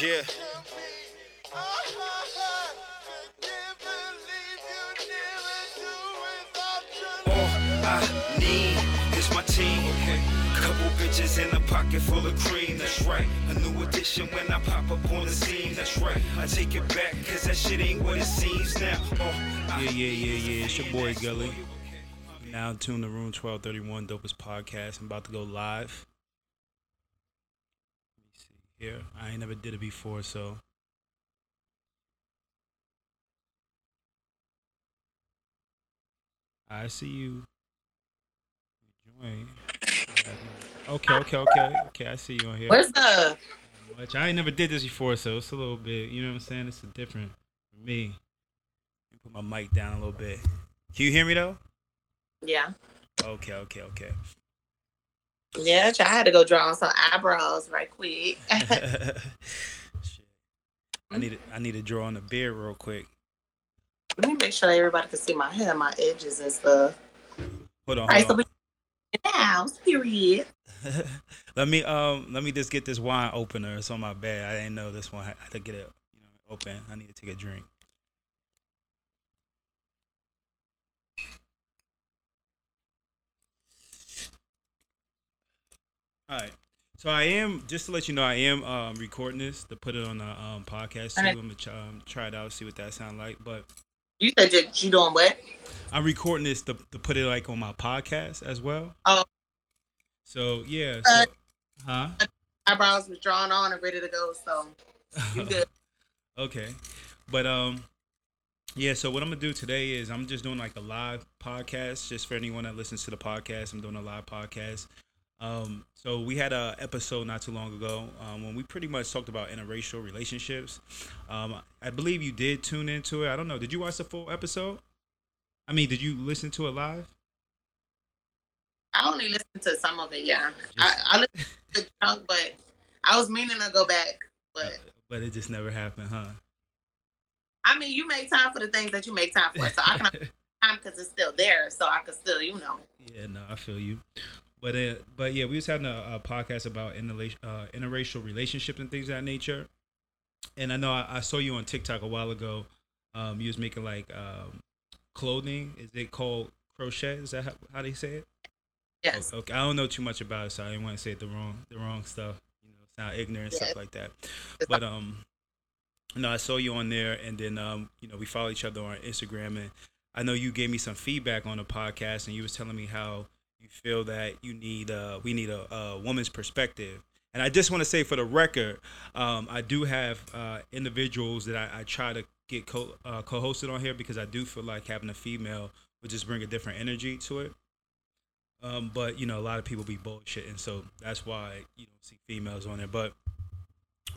Yeah. All I need is my team. Couple bitches in a pocket full of cream, that's right. A new addition when I pop up on the scene, that's right. I take it back, cause that shit ain't what it seems now. Oh, Yeah, yeah, yeah, yeah. It's your boy Gully. Now tune to Room 1231 Dopest Podcast. I'm about to go live. Let me see here. I ain't never did it before, so. I see you. Join. Okay, okay, okay, okay. I see you on here. Where's the? Much. I ain't never did this before, so it's a little bit. You know what I'm saying? It's a different for me. Put my mic down a little bit. Can you hear me though? Yeah, Okay, okay, okay. Yeah. I had to go draw on some eyebrows right quick. I need to, I need to draw on the beard real quick. Let me make sure everybody can see my hair, my edges and stuff. Hold on, All right, so hold we house. Period. let me um let me just get this wine opener. It's on my bed. I didn't know this one. I had to get it you know open. I need to take a drink. All right. So I am just to let you know I am um, recording this to put it on the um, podcast too. Okay. I'm gonna try, um, try it out, see what that sound like. But You said that you doing what? I'm recording this to, to put it like on my podcast as well. Oh. So yeah. Uh, So, huh? Eyebrows was drawn on and ready to go. So you good? okay. But um yeah, so what I'm gonna do today is I'm just doing like a live podcast, just for anyone that listens to the podcast. I'm doing a live podcast. Um, so we had a episode not too long ago um, when we pretty much talked about interracial relationships. Um, I believe you did tune into it. I don't know. Did you watch the full episode? I mean, did you listen to it live? I only listened to some of it. Yeah, I, I listened to chunk, but I was meaning to go back. But But it just never happened, huh? I mean, you make time for the things that you make time for, so I can time because it's still there, so I can still, you know. Yeah, no, I feel you. But uh, but yeah, we was having a, a podcast about interla- uh, interracial relationships and things of that nature. And I know I, I saw you on TikTok a while ago. Um, you was making like um, clothing. Is it called crochet? Is that how, how they say it? Yes. Okay, I don't know too much about it, so I didn't want to say the wrong the wrong stuff. You know, sound ignorant Yeah. stuff like that. But um, no, I saw you on there, and then um, you know, we follow each other on Instagram, and I know you gave me some feedback on the podcast, and you was telling me how you feel that you need uh we need a, a woman's perspective. And I just want to say for the record, um, I do have uh, individuals that I, I try to get co- uh, co-hosted on here because I do feel like having a female would just bring a different energy to it. Um, but you know, a lot of people be bullshitting, so that's why you don't see females on there. But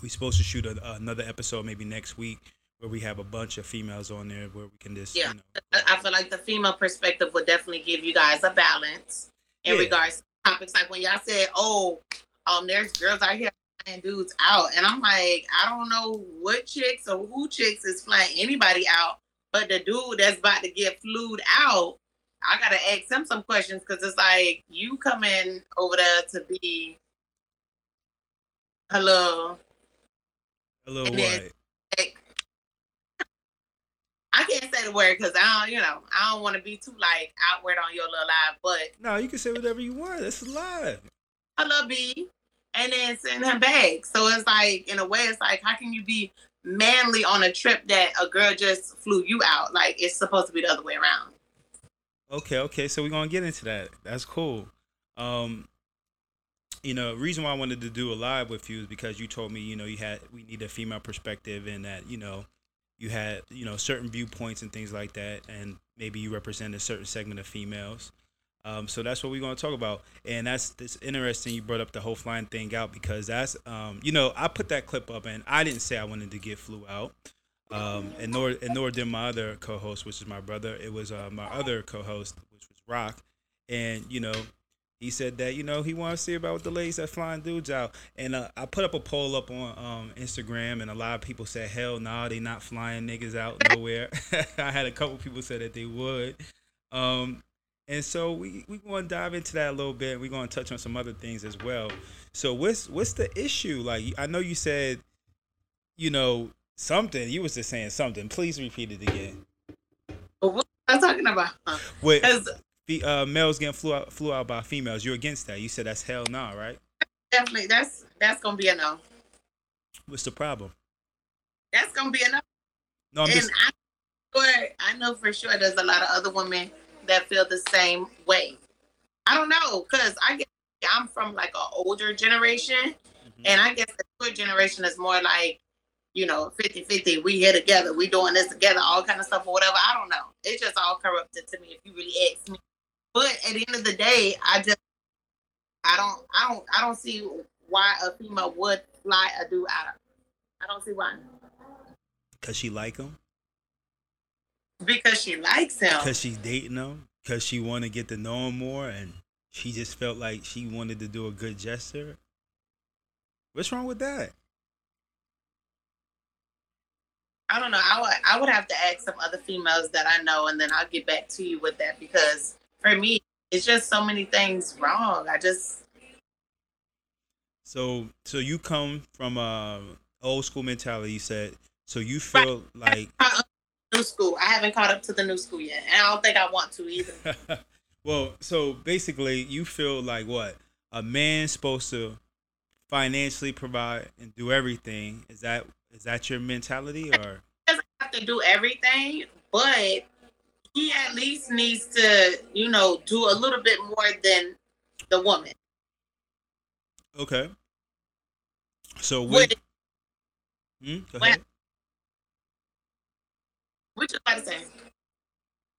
we're supposed to shoot a, another episode maybe next week where we have a bunch of females on there where we can just Yeah. you know I feel like the female perspective would definitely give you guys a balance in Yeah. regards to topics like when y'all said, "Oh, um, there's girls out here flying dudes out," and I'm like, I don't know what chicks or who chicks is flying anybody out, but the dude that's about to get flued out, I gotta ask him some questions because it's like you coming over there to be, hello, hello, And what? I can't say the word because I don't, you know, I don't want to be too like outward on your little live, but No, you can say whatever you want. That's live. I love B, and then send him back. So it's like, in a way, it's like, how can you be manly on a trip that a girl just flew you out? Like it's supposed to be the other way around. Okay, okay. So we're gonna get into that. That's cool. Um, you know, reason why I wanted to do a live with you is because you told me, you know, you had we need a female perspective and that, you know, you had, you know, certain viewpoints and things like that, and maybe you represent a certain segment of females. Um, so that's what we're gonna talk about, and that's it's interesting. You brought up the whole flying thing out because that's, um, you know, I put that clip up, and I didn't say I wanted to get flew out, um, and nor and nor did my other co-host, which is my brother. It was uh, my other co-host, which was Rock, and you know, he said that you know he wants to see about the ladies that flying dudes out, and uh, I put up a poll up on um, Instagram, and a lot of people said, "Hell no, nah, they not flying niggas out nowhere." I had a couple people say that they would, um, and so we we going to dive into that a little bit. We're going to touch on some other things as well. So what's what's the issue? Like I know you said you know, something. You was just saying something. Please repeat it again. But what am I talking about? With Because the uh, males getting flew out, flew out by females, you're against that. You said that's hell nah, right? definitely that's that's gonna be a no. What's the problem? That's gonna be a no. No, I'm and just I, sure, I know for sure there's a lot of other women that feel the same way. I don't know, cause I guess I'm from like an older generation, Mm-hmm. and I guess the newer generation is more like, you know, 50-50. We here together, we doing this together, all kind of stuff or whatever. I don't know. It's just all corrupted to me if you really ask me. But at the end of the day, I just I don't I don't I don't see why a female would fly a dude out of. I don't see why. because she like him, Because she likes him. because she's dating him, because she want to get to know him more, and she just felt like she wanted to do a good gesture. What's wrong with that? I don't know. I would I would have to ask some other females that I know, and then I'll get back to you with that because for me, it's just so many things wrong. I just So, so you come from a old school mentality. You said so. You feel like new school. I haven't caught up to the new school yet, and I don't think I want to either. well, so basically, you feel like what a man's supposed to financially provide and do everything. Is that is that your mentality or? doesn't have to do everything, but he at least needs to, you know, do a little bit more than the woman. Okay. So What, what? Hmm? What- you about to say?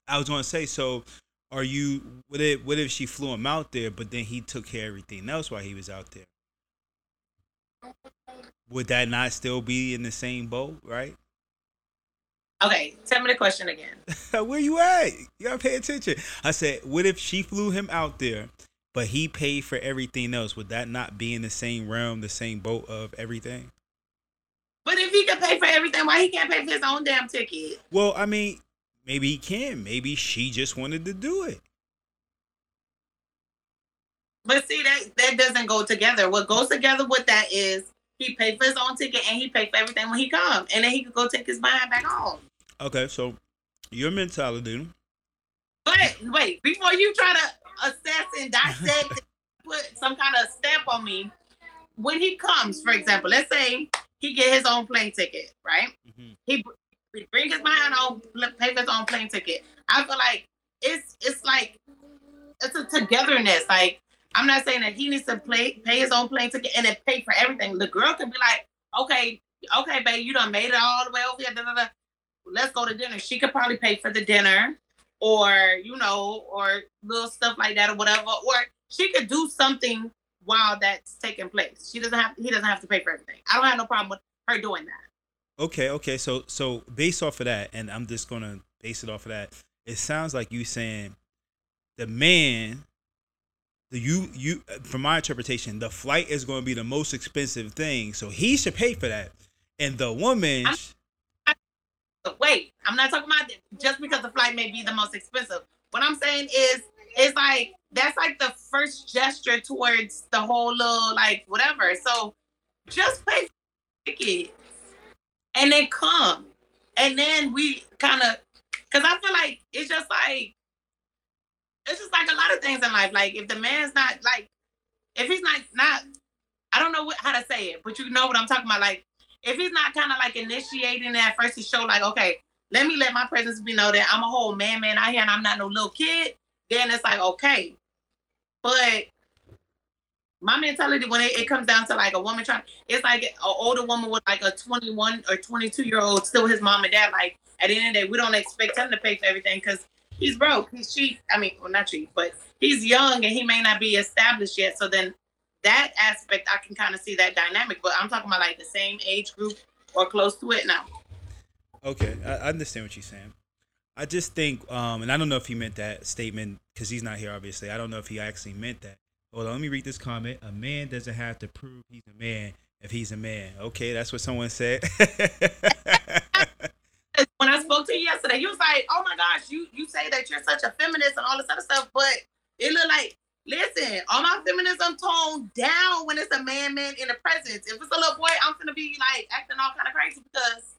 I was gonna say. So, are you? What if? What if she flew him out there, but then he took care of everything else while he was out there? Would that not still be in the same boat, right? Okay, tell me the question again. Where you at? You gotta pay attention. I said, what if she flew him out there, but he paid for everything else? Would that not be in the same realm, the same boat of everything? But if he can pay for everything, why he can't pay for his own damn ticket? Well, I mean, maybe he can. Maybe she just wanted to do it. But see that that doesn't go together. What goes together with that is he paid for his own ticket and he paid for everything when he come, and then he could go take his behind back home. Okay, so your mentality. But wait, before you try to assess and dissect, put some kind of stamp on me, when he comes, for example, let's say he get his own plane ticket, right? Mhm. He, he bring his behind on pay for his own plane ticket. I feel like it's it's like it's a togetherness. Like I'm not saying that he needs to play pay his own plane ticket and then pay for everything. The girl could be like, okay, okay, babe, you done made it all the way over here. Da, da, da. Let's go to dinner. She could probably pay for the dinner, or you know, or little stuff like that, or whatever. Or she could do something while that's taking place. She doesn't have. He doesn't have to pay for everything. I don't have no problem with her doing that. Okay, okay. So so based off of that, and I'm just gonna base it off of that. It sounds like you saying the man, you you from my interpretation, the flight is going to be the most expensive thing, so he should pay for that, and the woman. I'm- But wait, I'm not talking about just because the flight may be the most expensive. What I'm saying is, it's like that's like the first gesture towards the whole little like whatever. So just pay ticket and then come, and then we kind of, cause I feel like it's just like it's just like a lot of things in life. Like if the man's not like, if he's not not, I don't know what, how to say it, but you know what I'm talking about. Like if he's not kind of like initiating that first to show like, okay, let me let my presence be know that I'm a whole man, man out here, and I'm not no little kid. Then it's like okay, but my mentality when it, it comes down to like a woman trying, it's like an older woman with like a 21 or 22 year old still his mom and dad. Like at the end of the day, we don't expect him to pay for everything because he's broke, he's cheap. I mean, well not cheap, but he's young and he may not be established yet. So then that aspect, I can kind of see that dynamic. But I'm talking about like the same age group or close to it now. Okay, I, understand what you're saying. I just think, um, and I don't know if he meant that statement because he's not here. Obviously, I don't know if he actually meant that. Hold on, let me read this comment. A man doesn't have to prove he's a man if he's a man. Okay, that's what someone said. When I spoke to you yesterday, you was like, "Oh my gosh, you you say that you're such a feminist and all this other stuff," but it looked like Listen, all my feminism toned down when it's a man man in the presence. If it's a little boy, I'm gonna be like acting all kind of crazy because.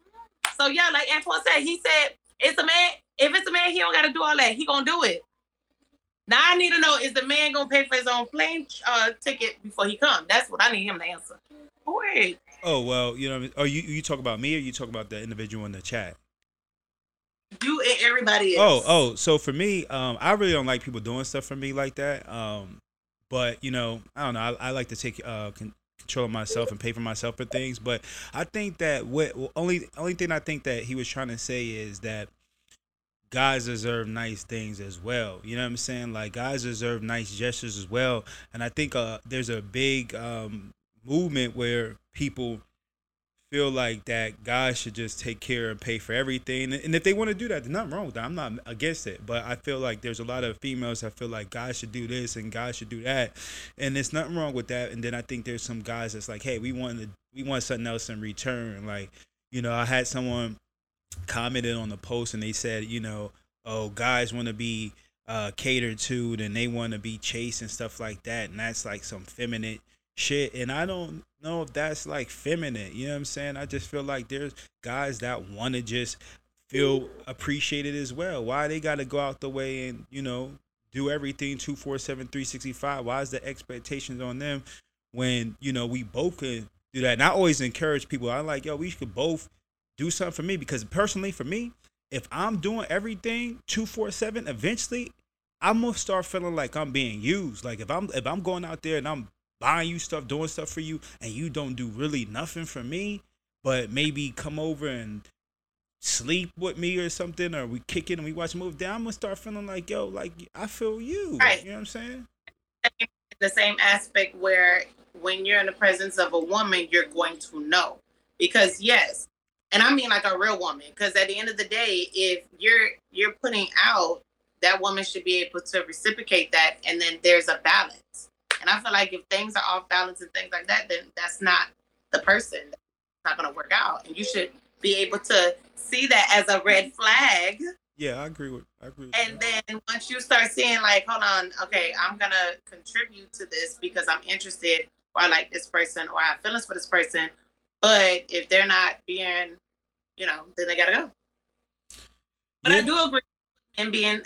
So yeah, like Antoine said, he said it's a man. If it's a man, he don't got to do all that. He gonna do it. Now I need to know: is the man gonna pay for his own plane uh, ticket before he come? That's what I need him to answer. Wait. Oh well, you know, or you you talk about me, or you talk about the individual in the chat. You and everybody else. Oh, oh. So for me, um, I really don't like people doing stuff for me like that. Um, but you know, I don't know. I, I like to take uh, con- control of myself and pay for myself for things. But I think that what only only thing I think that he was trying to say is that guys deserve nice things as well. You know what I'm saying? Like guys deserve nice gestures as well. And I think uh, there's a big um, movement where people feel like that guys should just take care and pay for everything. And if they want to do that, there's nothing wrong with that. I'm not against it. But I feel like there's a lot of females that feel like guys should do this and guys should do that. And there's nothing wrong with that. And then I think there's some guys that's like, hey, we want to we want something else in return. Like, you know, I had someone commented on the post and they said, you know, oh, guys want to be uh, catered to and they want to be chased and stuff like that. And that's like some feminine shit. And I don't if that's like feminine. You know what I'm saying? I just feel like there's guys that want to just feel appreciated as well. Why they got to go out the way and, you know, do everything 247 365? Why is the expectations on them when, you know, we both can do that? And I always encourage people. I'm like, yo, we should both do something for me because personally, for me, if I'm doing everything 247, eventually I'm gonna start feeling like I'm being used. Like if I'm if I'm going out there and I'm buying you stuff, doing stuff for you, and you don't do really nothing for me, but maybe come over and sleep with me or something, or we kick it and we watch a movie, then I'm gonna start feeling like, yo, like I feel you. Right. You know what I'm saying? The same aspect where when you're in the presence of a woman, you're going to know. Because yes, and I mean like a real woman, because at the end of the day, if you're you're putting out, that woman should be able to reciprocate that, and then there's a balance. And I feel like if things are off balance and things like that, then that's not the person. It's not going to work out. And you should be able to see that as a red flag. Yeah, I agree with. I agree. With and that. then once you start seeing, like, hold on, okay, I'm gonna contribute to this because I'm interested, or I like this person, or I have feelings for this person. But if they're not being, you know, then they gotta go. But yeah. I do agree in being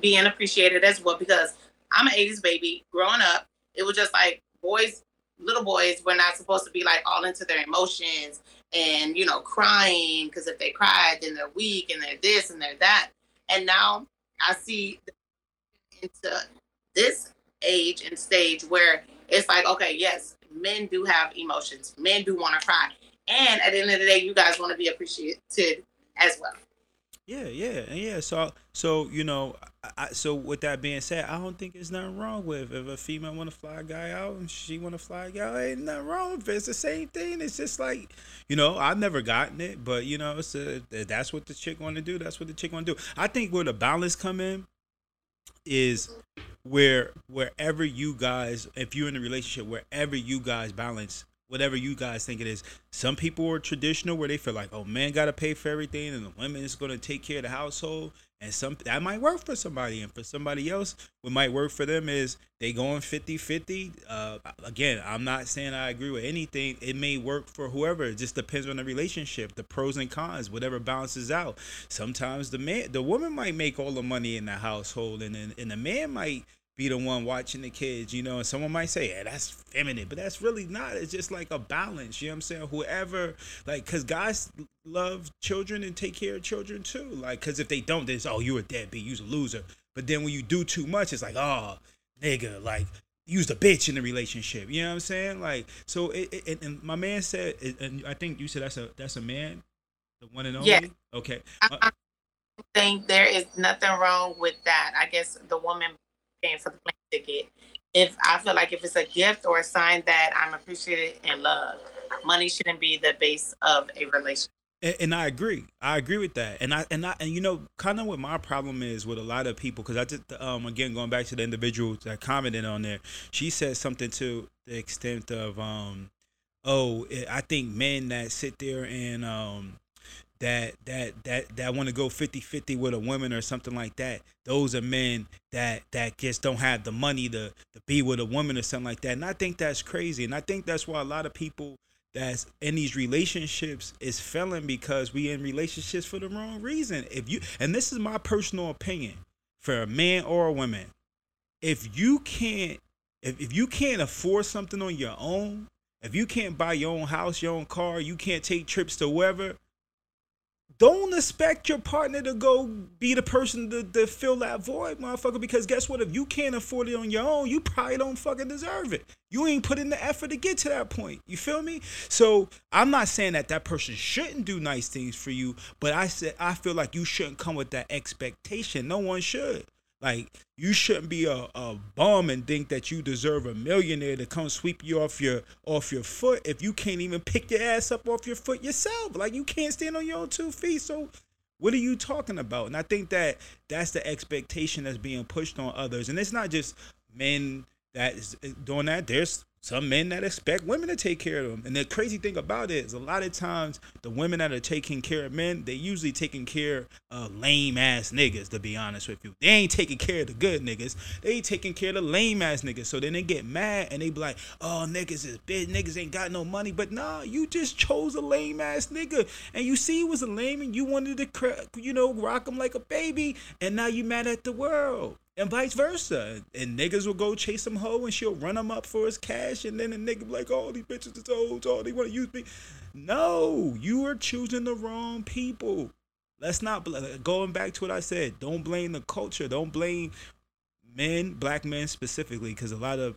being appreciated as well because I'm an 80s baby growing up it was just like boys, little boys were not supposed to be like all into their emotions and you know crying because if they cried, then they're weak and they're this and they're that. And now I see into this age and stage where it's like, okay, yes, men do have emotions, men do want to cry, and at the end of the day, you guys want to be appreciated as well. Yeah, yeah, and yeah. So, so you know, I, so with that being said, I don't think there's nothing wrong with if a female want to fly a guy out and she want to fly a guy, ain't nothing wrong with it. It's the same thing. It's just like, you know, I've never gotten it, but you know, it's a, that's what the chick want to do. That's what the chick want to do. I think where the balance come in is where wherever you guys, if you're in a relationship, wherever you guys balance whatever you guys think it is. Some people are traditional where they feel like, oh, man got to pay for everything and the women is going to take care of the household. And some that might work for somebody, and for somebody else, what might work for them is they going 50 50. Uh, again, I'm not saying I agree with anything. It may work for whoever. It just depends on the relationship, the pros and cons, whatever balances out. Sometimes the man, the woman might make all the money in the household, and then and the man might be the one watching the kids, you know, and someone might say, yeah, that's feminine, but that's really not. It's just like a balance, you know what I'm saying? Whoever, like, because guys love children and take care of children too. Like, because if they don't, then it's, oh, you're a deadbeat, you's a loser. But then when you do too much, it's like, oh, nigga, like, use the bitch in the relationship. You know what I'm saying? Like, so it, it and my man said, and I think you said that's a that's a man, the one and only. Yeah. Okay. I, uh, I think there is nothing wrong with that. I guess the woman paying for the plane ticket. If I feel like if it's a gift or a sign that I'm appreciated and loved, money shouldn't be the base of a relationship. And, I agree. I agree with that. And I and I and you know, kind of what my problem is with a lot of people, because I just um again going back to the individual that commented on there, she said something to the extent of um, oh, I think men that sit there and um that that that that want to go 50-50 with a woman or something like that. Those are men that that just don't have the money to to be with a woman or something like that. And i think that's crazy. And i think that's why a lot of people that's in these relationships is failing because we in relationships for the wrong reason. If you and this is my personal opinion for a man or a woman. If you can't if, if you can't afford something on your own if you can't buy your own house your own car you can't take trips to wherever don't expect your partner to go be the person to, to fill that void, motherfucker. Because guess what? If you can't afford it on your own, you probably don't fucking deserve it. You ain't put in the effort to get to that point. You feel me? So I'm not saying that that person shouldn't do nice things for you, but I said I feel like you shouldn't come with that expectation. No one should. Like you shouldn't be a, a bum and think that you deserve a millionaire to come sweep you off your off your foot if you can't even pick your ass up off your foot yourself. Like you can't stand on your own two feet. So what are you talking about? And I think that that's the expectation that's being pushed on others. And it's not just men that is eh, doing that. There's some men that expect women to take care of them. And the crazy thing about it is a lot of times the women that are taking care of men, they usually taking care of lame ass niggas, to be honest with you. They ain't taking care of the good niggas. They taking care of the lame ass niggas. So then they get mad and they be like, oh niggas is big, niggas ain't got no money. But nah, you just chose a lame ass nigga. And you see he was a lame and you wanted to you know, rock him like a baby. And now you mad at the world and vice versa. And niggas will go chase some hoe and she'll run him up for his cash. And then the nigga be like, oh, these bitches is old, oh, they want to use me. No, you are choosing the wrong people. Let's not, going back to what I said, don't blame the culture. Don't blame men, black men specifically, because a lot of,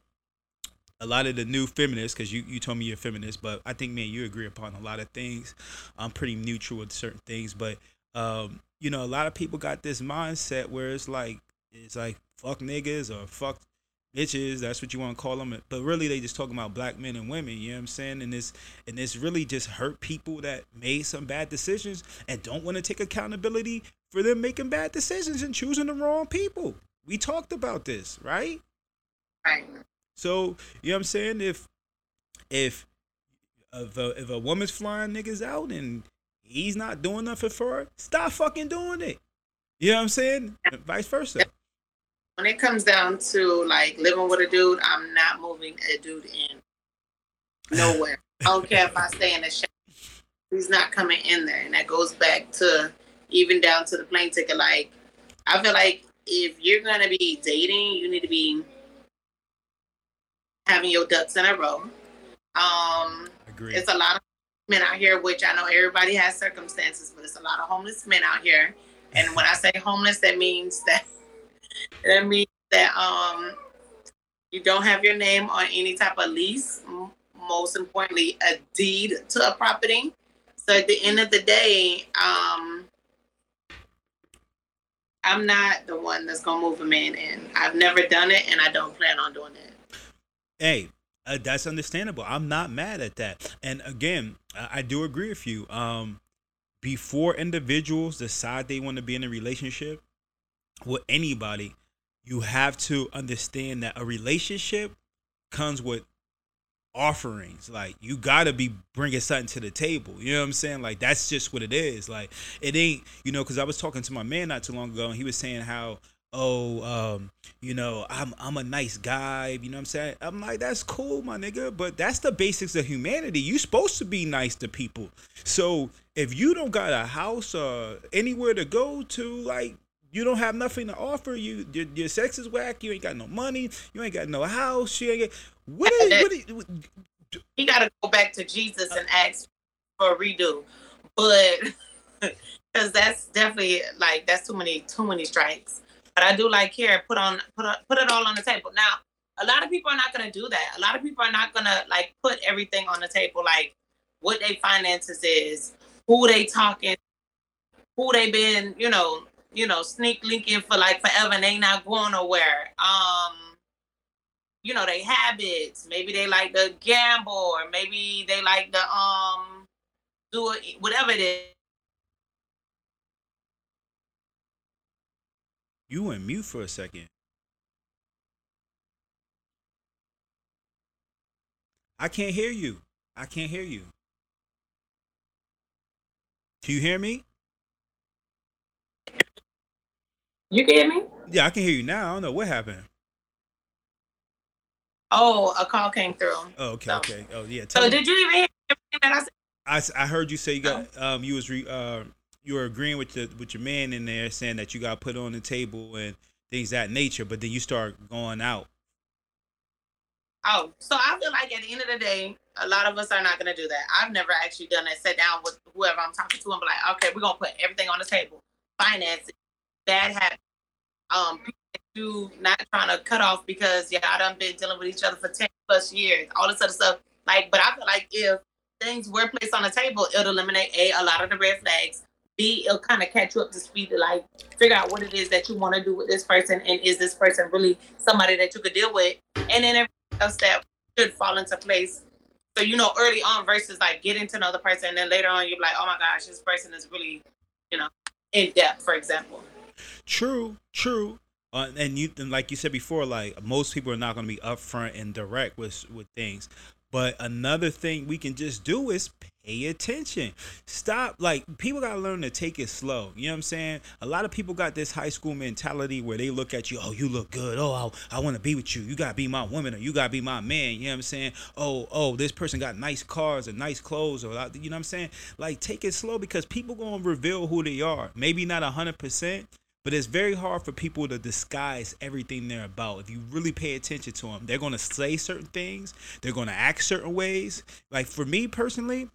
a lot of the new feminists, because you, you told me you're a feminist, but I think, man, you agree upon a lot of things. I'm pretty neutral with certain things, but, um, you know, a lot of people got this mindset where it's like, it's like fuck niggas or fuck bitches. That's what you want to call them. But really, they just talking about black men and women. You know what I'm saying? And this and this really just hurt people that made some bad decisions and don't want to take accountability for them making bad decisions and choosing the wrong people. We talked about this, right? Right. So you know what I'm saying? If if if a, if a woman's flying niggas out and he's not doing nothing for her, stop fucking doing it. You know what I'm saying? And vice versa when it comes down to like living with a dude, I'm not moving a dude in nowhere. I don't care if I stay in the shack. He's not coming in there. And that goes back to even down to the plane ticket. Like, I feel like if you're going to be dating, you need to be having your ducks in a row. Um, Agreed. It's a lot of men out here, which I know everybody has circumstances, but it's a lot of homeless men out here. And when I say homeless, that means that that means that um you don't have your name on any type of lease. Most importantly, a deed to a property. So at the end of the day, um, I'm not the one that's gonna move a man in. I've never done it, and I don't plan on doing it. Hey, uh, that's understandable. I'm not mad at that. And again, I, I do agree with you. Um, before individuals decide they want to be in a relationship, with anybody, you have to understand that a relationship comes with offerings. Like you gotta be bringing something to the table. You know what I'm saying? Like that's just what it is. Like it ain't, you know, because I was talking to my man not too long ago, and he was saying how, oh, um, you know, I'm I'm a nice guy. You know what I'm saying? I'm like, that's cool, my nigga. But that's the basics of humanity. You supposed to be nice to people. So if you don't got a house or anywhere to go to, like you don't have nothing to offer. You your, your sex is whack. You ain't got no money. You ain't got no house. You ain't get what is what? Is, what he got to go back to Jesus and ask for a redo, but because that's definitely like that's too many too many strikes. But I do like here put on put on, put it all on the table. Now a lot of people are not gonna do that. A lot of people are not gonna like put everything on the table, like what they finances is, who they talking, who they been, you know, you know, sneak linking for like forever and they not going nowhere. Um, you know, they habits. Maybe they like to gamble or maybe they like to um do it whatever it is. You went mute for a second. I can't hear you. I can't hear you. Can you hear me? You can hear me? Yeah, I can hear you now. I don't know what happened. Oh, a call came through. Oh, okay, So- okay. Oh, yeah. So me- did you even hear everything that I said? I, I heard you say you got um you was re, uh you were agreeing with the with your man in there saying that you got put on the table and things that nature, but then you start going out. Oh, so I feel like at the end of the day, a lot of us are not gonna do that. I've never actually done that. Sit down with whoever I'm talking to and be like, okay, we're gonna put everything on the table. Finances, um, that you not trying to cut off because y'all done been dealing with each other for 10 plus years, all this other stuff. Like, but I feel like if things were placed on the table, it'll eliminate A, a lot of the red flags. B, it'll kind of catch you up to speed to like figure out what it is that you want to do with this person and is this person really somebody that you could deal with? And then everything else that should fall into place. So you know early on versus like getting to know the person and then later on you're like, oh my gosh, this person is really, you know, in depth, for example. True, true. Uh, and you and like you said before, like most people are not going to be upfront and direct with with things. But another thing we can just do is pay attention. Stop. Like people gotta learn to take it slow. You know what I'm saying? A lot of people got this high school mentality where they look at you. Oh, you look good. Oh, I, I want to be with you. You gotta be my woman, or you gotta be my man. You know what I'm saying? Oh, oh, this person got nice cars and nice clothes, or you know what I'm saying? Like take it slow because people gonna reveal who they are. Maybe not hundred percent, but it's very hard for people to disguise everything they're about. If you really pay attention to them, they're going to say certain things, they're going to act certain ways. Like for me personally,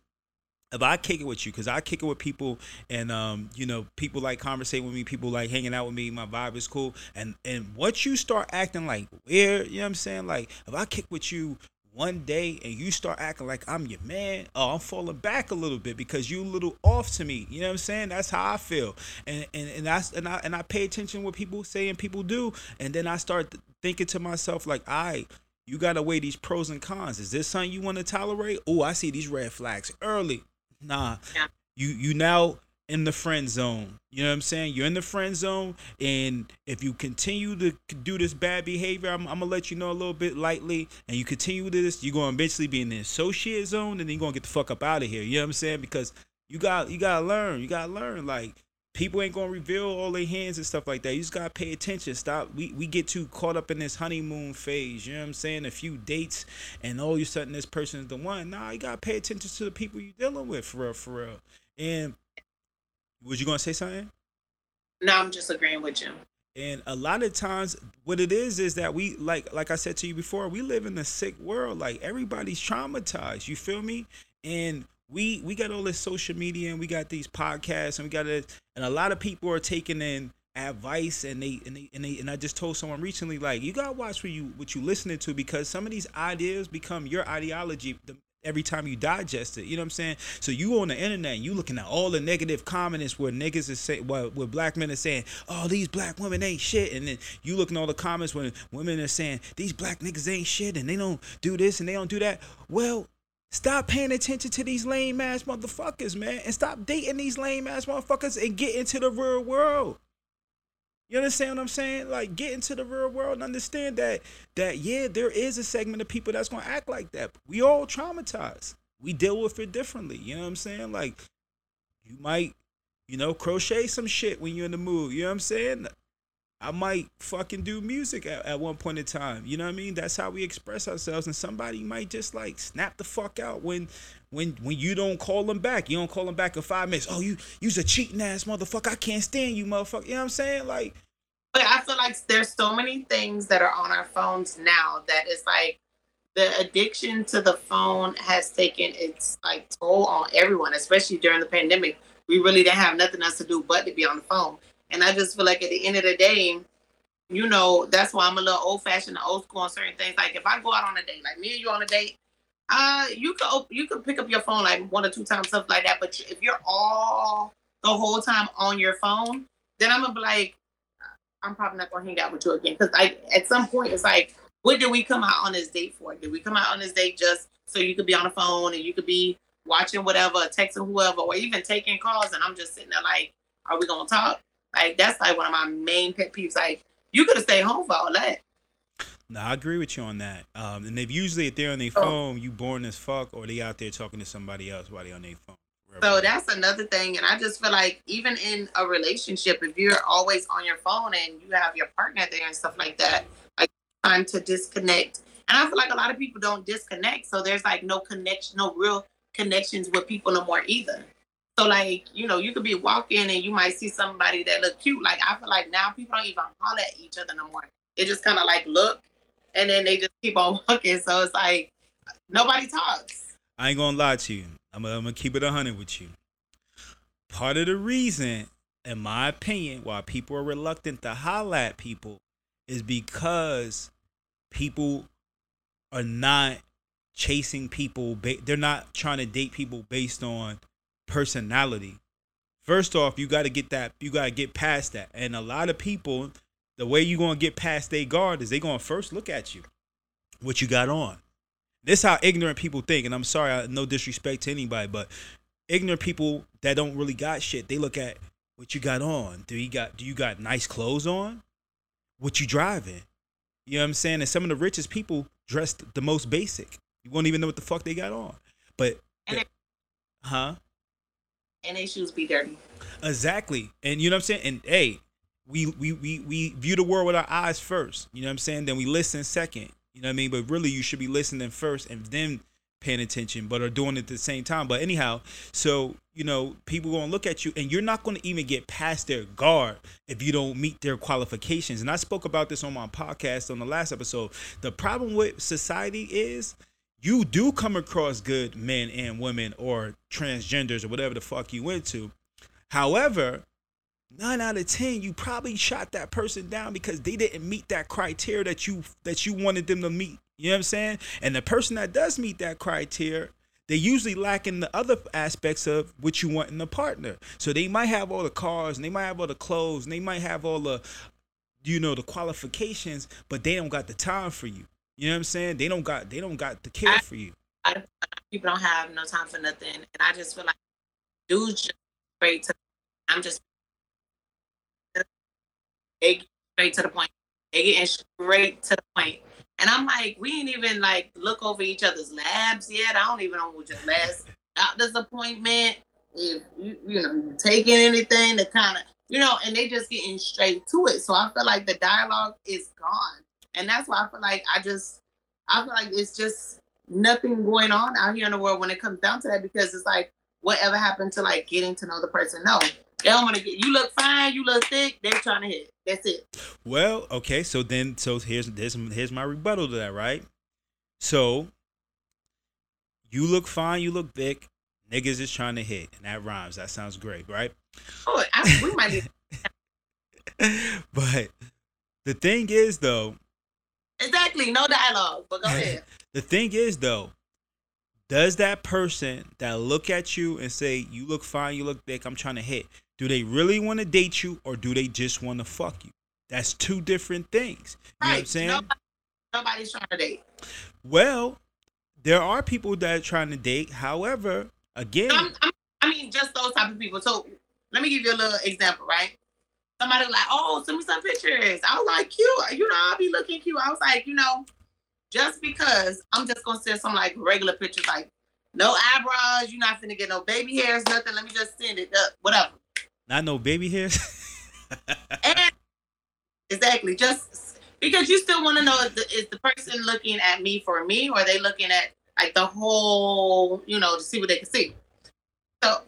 if I kick it with you, because I kick it with people, and um, you know, people like conversating with me, people like hanging out with me, my vibe is cool, and and once you start acting like weird, you know what I'm saying? Like if I kick with you one day and you start acting like I'm your man, oh, I'm falling back a little bit because you a little off to me. You know what I'm saying? That's how I feel. And and and that's and I and I pay attention what people say and people do, and then I start thinking to myself like, I. You gotta weigh these pros and cons. Is this something you want to tolerate? Oh, I see these red flags early. Nah, Yeah. you you now in the friend zone. You know what I'm saying? You're in the friend zone, and if you continue to do this bad behavior, I'm, I'm gonna let you know a little bit lightly, and you continue with this, you're gonna eventually be in the associate zone, and then you're gonna get the fuck up out of here. You know what I'm saying? Because you got you gotta learn. You gotta learn. Like people ain't gonna reveal all their hands and stuff like that. You just gotta pay attention. Stop. We we get too caught up in this honeymoon phase. You know what I'm saying? A few dates, and all a sudden this person is the one. Nah, you gotta pay attention to the people you're dealing with for real, for real. And was you gonna say something? No, I'm just agreeing with you. And a lot of times, what it is is that we like, like I said to you before, we live in a sick world. Like everybody's traumatized. You feel me? And we we got all this social media, and we got these podcasts, and we got it, and a lot of people are taking in advice, and they and they and they and I just told someone recently, like you gotta watch what you what you listening to because some of these ideas become your ideology. The, every time you digest it. You know what I'm saying? So you on the internet, you looking at all the negative comments where niggas is saying, well, where black men are saying, oh, these black women ain't shit. And then you looking at all the comments when women are saying, these black niggas ain't shit and they don't do this and they don't do that. Well, Stop paying attention to these lame ass motherfuckers, man, and stop dating these lame ass motherfuckers and get into the real world. You understand what I'm saying? Like get into the real world and understand that that yeah, there is a segment of people that's gonna act like that. We all traumatized. We deal with it differently. You know what I'm saying? Like you might, you know, crochet some shit when you're in the mood. You know what I'm saying? I might fucking do music at, at one point in time. You know what I mean? That's how we express ourselves. And somebody might just like snap the fuck out when when when you don't call them back. You don't call them back in five minutes. Oh, you you's a cheating ass motherfucker. I can't stand you, motherfucker. You know what I'm saying? Like But I feel like there's so many things that are on our phones now that it's like the addiction to the phone has taken its like toll on everyone, especially during the pandemic. We really didn't have nothing else to do but to be on the phone. And I just feel like at the end of the day, you know, that's why I'm a little old fashioned old school on certain things. Like if I go out on a date, like me and you on a date, uh, you could op- you could pick up your phone like one or two times, stuff like that. But if you're all the whole time on your phone, then I'm gonna be like, I'm probably not gonna hang out with you again. Because I at some point it's like, what did we come out on this date for? Did we come out on this date just so you could be on the phone and you could be watching whatever, texting whoever, or even taking calls? And I'm just sitting there like, are we gonna talk? Like that's like one of my main pet peeves. Like you could have stayed home for all that. No, I agree with you on that. Um, and if usually if they're on their Oh. phone, you boring as fuck, or they out there talking to somebody else while they on their phone. So that's another thing. And I just feel like even in a relationship, if you're always on your phone and you have your partner there and stuff like that, like trying to disconnect. And I feel like a lot of people don't disconnect. So there's like no connection, no real connections with people no more either. So like, you know, you could be walking and you might see somebody that look cute. Like I feel like now people don't even holler at each other no more. They just kind of like look and then they just keep on walking. So it's like nobody talks. I ain't gonna lie to you. I'm gonna, I'm gonna keep it a hundred with you. Part of the reason, in my opinion, why people are reluctant to holler at people is because people are not chasing people. They're not trying to date people based on personality. First off, you got to get that. You got to get past that. And a lot of people, the way you gonna get past their guard is they gonna first look at you, what you got on. This how ignorant people think, and I'm sorry, I, no disrespect to anybody, but ignorant people that don't really got shit, they look at what you got on. Do you got do you got nice clothes on? What you driving? You know what I'm saying? And some of the richest people dressed the most basic. You won't even know what the fuck they got on. But huh? And their shoes be dirty. Exactly. And you know what I'm saying? And hey, we we we we view the world with our eyes first. You know what I'm saying? Then we listen second. You know what I mean? But really you should be listening first and then paying attention, but are doing it at the same time. But anyhow, so you know, people gonna look at you and you're not gonna even get past their guard if you don't meet their qualifications. And I spoke about this on my podcast on the last episode. The problem with society is you do come across good men and women or transgenders or whatever the fuck you went to. However, nine out of ten, you probably shot that person down because they didn't meet that criteria that you that you wanted them to meet. You know what I'm saying? And the person that does meet that criteria, they usually lack in the other aspects of what you want in a partner. So they might have all the cars and they might have all the clothes and they might have all the you know the qualifications, but they don't got the time for you. You know what I'm saying? They don't got they don't got the care for you. People don't have no time for nothing. And I just feel like dudes just straight to I'm just they get straight to the point. They getting straight to the point. And I'm like, we ain't even like look over each other's labs yet. I don't even know what your last doctor's appointment. If you you know you taking anything to kind of you know, and they just getting straight to it. So I feel like the dialogue is gone, and that's why I feel like I just I feel like it's just nothing going on out here in the world when it comes down to that because it's like whatever happened to like getting to know the person. No, they don't want to get you look fine, you look thick. They're trying to hit. That's it. Well, okay, so then so here's here's here's my rebuttal to that, right? So you look fine, you look thick, niggas is trying to hit, and that rhymes. That sounds great, right? Oh, I, we might be but the thing is though, exactly no dialogue. But go ahead. the thing is though, does that person that look at you and say you look fine, you look thick, I'm trying to hit, do they really want to date you or do they just want to fuck you? That's two different things. You know what I'm saying? Nobody, nobody's trying to date. Well, there are people that are trying to date. However, again, I'm, I'm, I mean, just those type of people. So let me give you a little example, right? Somebody like, oh, send me some pictures. I was like, cute. You know, I'll be looking cute. I was like, you know, just because I'm just gonna send some like regular pictures, like no eyebrows, you're not finna get no baby hairs, nothing. Let me just send it up, whatever. not no baby hairs. And exactly, just because you still want to know is the, is the person looking at me for me, or are they looking at like the whole, you know, to see what they can see. So,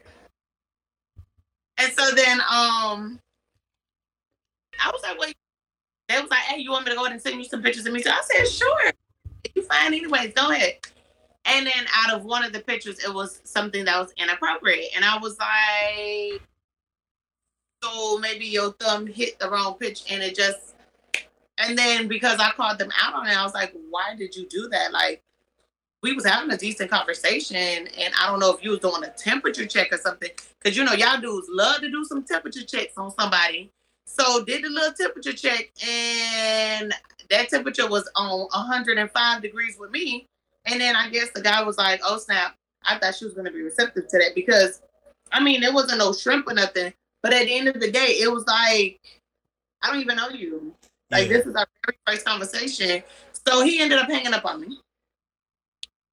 and so then, um, I was like, wait. They was like, hey, you want me to go ahead and send you some pictures of me? So I said, sure. You find anyways, go ahead. And then out of one of the pictures, it was something that was inappropriate. And I was like, so maybe your thumb hit the wrong pitch and it just and then because I called them out on it, I was like, why did you do that? Like we was having a decent conversation and I don't know if you was doing a temperature check or something. Cause you know, y'all dudes love to do some temperature checks on somebody. So did the little temperature check and that temperature was on 105 degrees with me. And then I guess the guy was like, oh snap, I thought she was gonna be receptive to that because I mean there wasn't no shrimp or nothing. But at the end of the day, it was like, I don't even know you. Like Yeah. this is our very first conversation. So he ended up hanging up on me.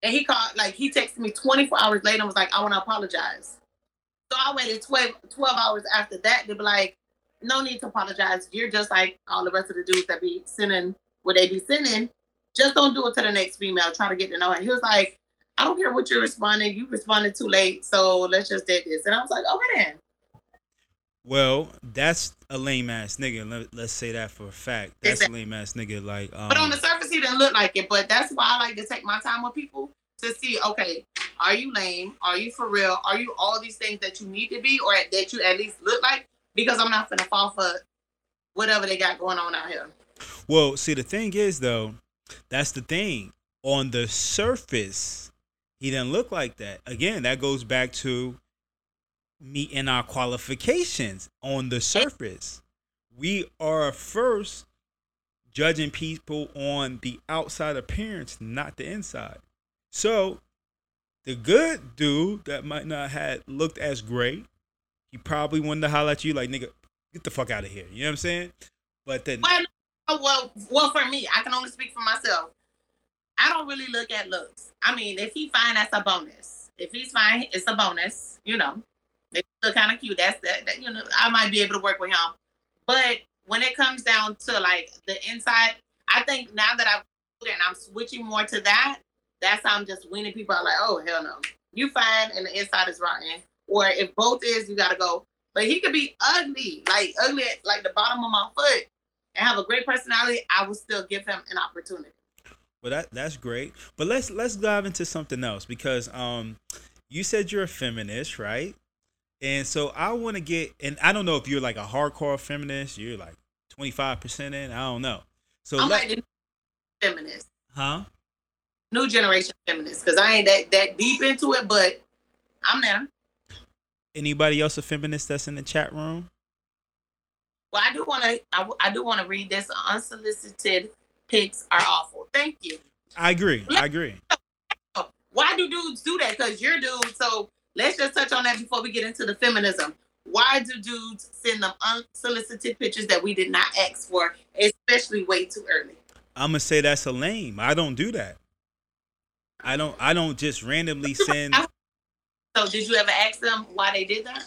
And he called, like he texted me 24 hours later and was like, I want to apologize. So I waited 12, 12 hours after that to be like, no need to apologize. You're just like all the rest of the dudes that be sending what they be sending. Just don't do it to the next female. Try to get to know her. He was like, I don't care what you're responding. You responded too late. So let's just do this. And I was like, okay then. Well, that's a lame ass nigga. Let, us say that for a fact. That's exactly. a lame ass nigga. Like, um, but on the surface, he didn't look like it. But that's why I like to take my time with people to see, okay, are you lame? Are you for real? Are you all these things that you need to be, or that you at least look like? Because I'm not gonna fall for whatever they got going on out here. Well, see, the thing is though, that's the thing. On the surface, he didn't look like that. Again, that goes back to meeting our qualifications on the surface. We are first judging people on the outside appearance, not the inside. So the good dude that might not have looked as great, he probably wanted to holler at you like, nigga, get the fuck out of here. You know what I'm saying? But then well, well, well, for me, I can only speak for myself. I don't really look at looks. I mean, if he fine, that's a bonus. If he's fine, it's a bonus. You know, they look kind of cute. That's that, that. You know, I might be able to work with him. But when it comes down to like the inside, I think now that I've and I'm switching more to that, that's how I'm just weaning people out like, oh hell no. You fine and the inside is rotten. Or if both is, you gotta go. But he could be ugly, like ugly at like the bottom of my foot and have a great personality, I will still give him an opportunity. Well that that's great. But let's let's dive into something else because um you said you're a feminist, right? And so I want to get, and I don't know if you're like a hardcore feminist. You're like 25% in. I don't know. So I'm let, like feminist. Huh? new generation feminists because I ain't that that deep into it, but I'm there. Anybody else a feminist that's in the chat room? Well, I do want to. I, I do want to read this. Unsolicited pics are awful. Thank you. I agree. I agree. Why do dudes do that? Because you're dudes. So let's just touch on that before we get into the feminism. Why do dudes send them unsolicited pictures that we did not ask for, especially way too early? I'm gonna say that's a lame. I don't do that. I don't I don't just randomly send. So did you ever ask them why they did that?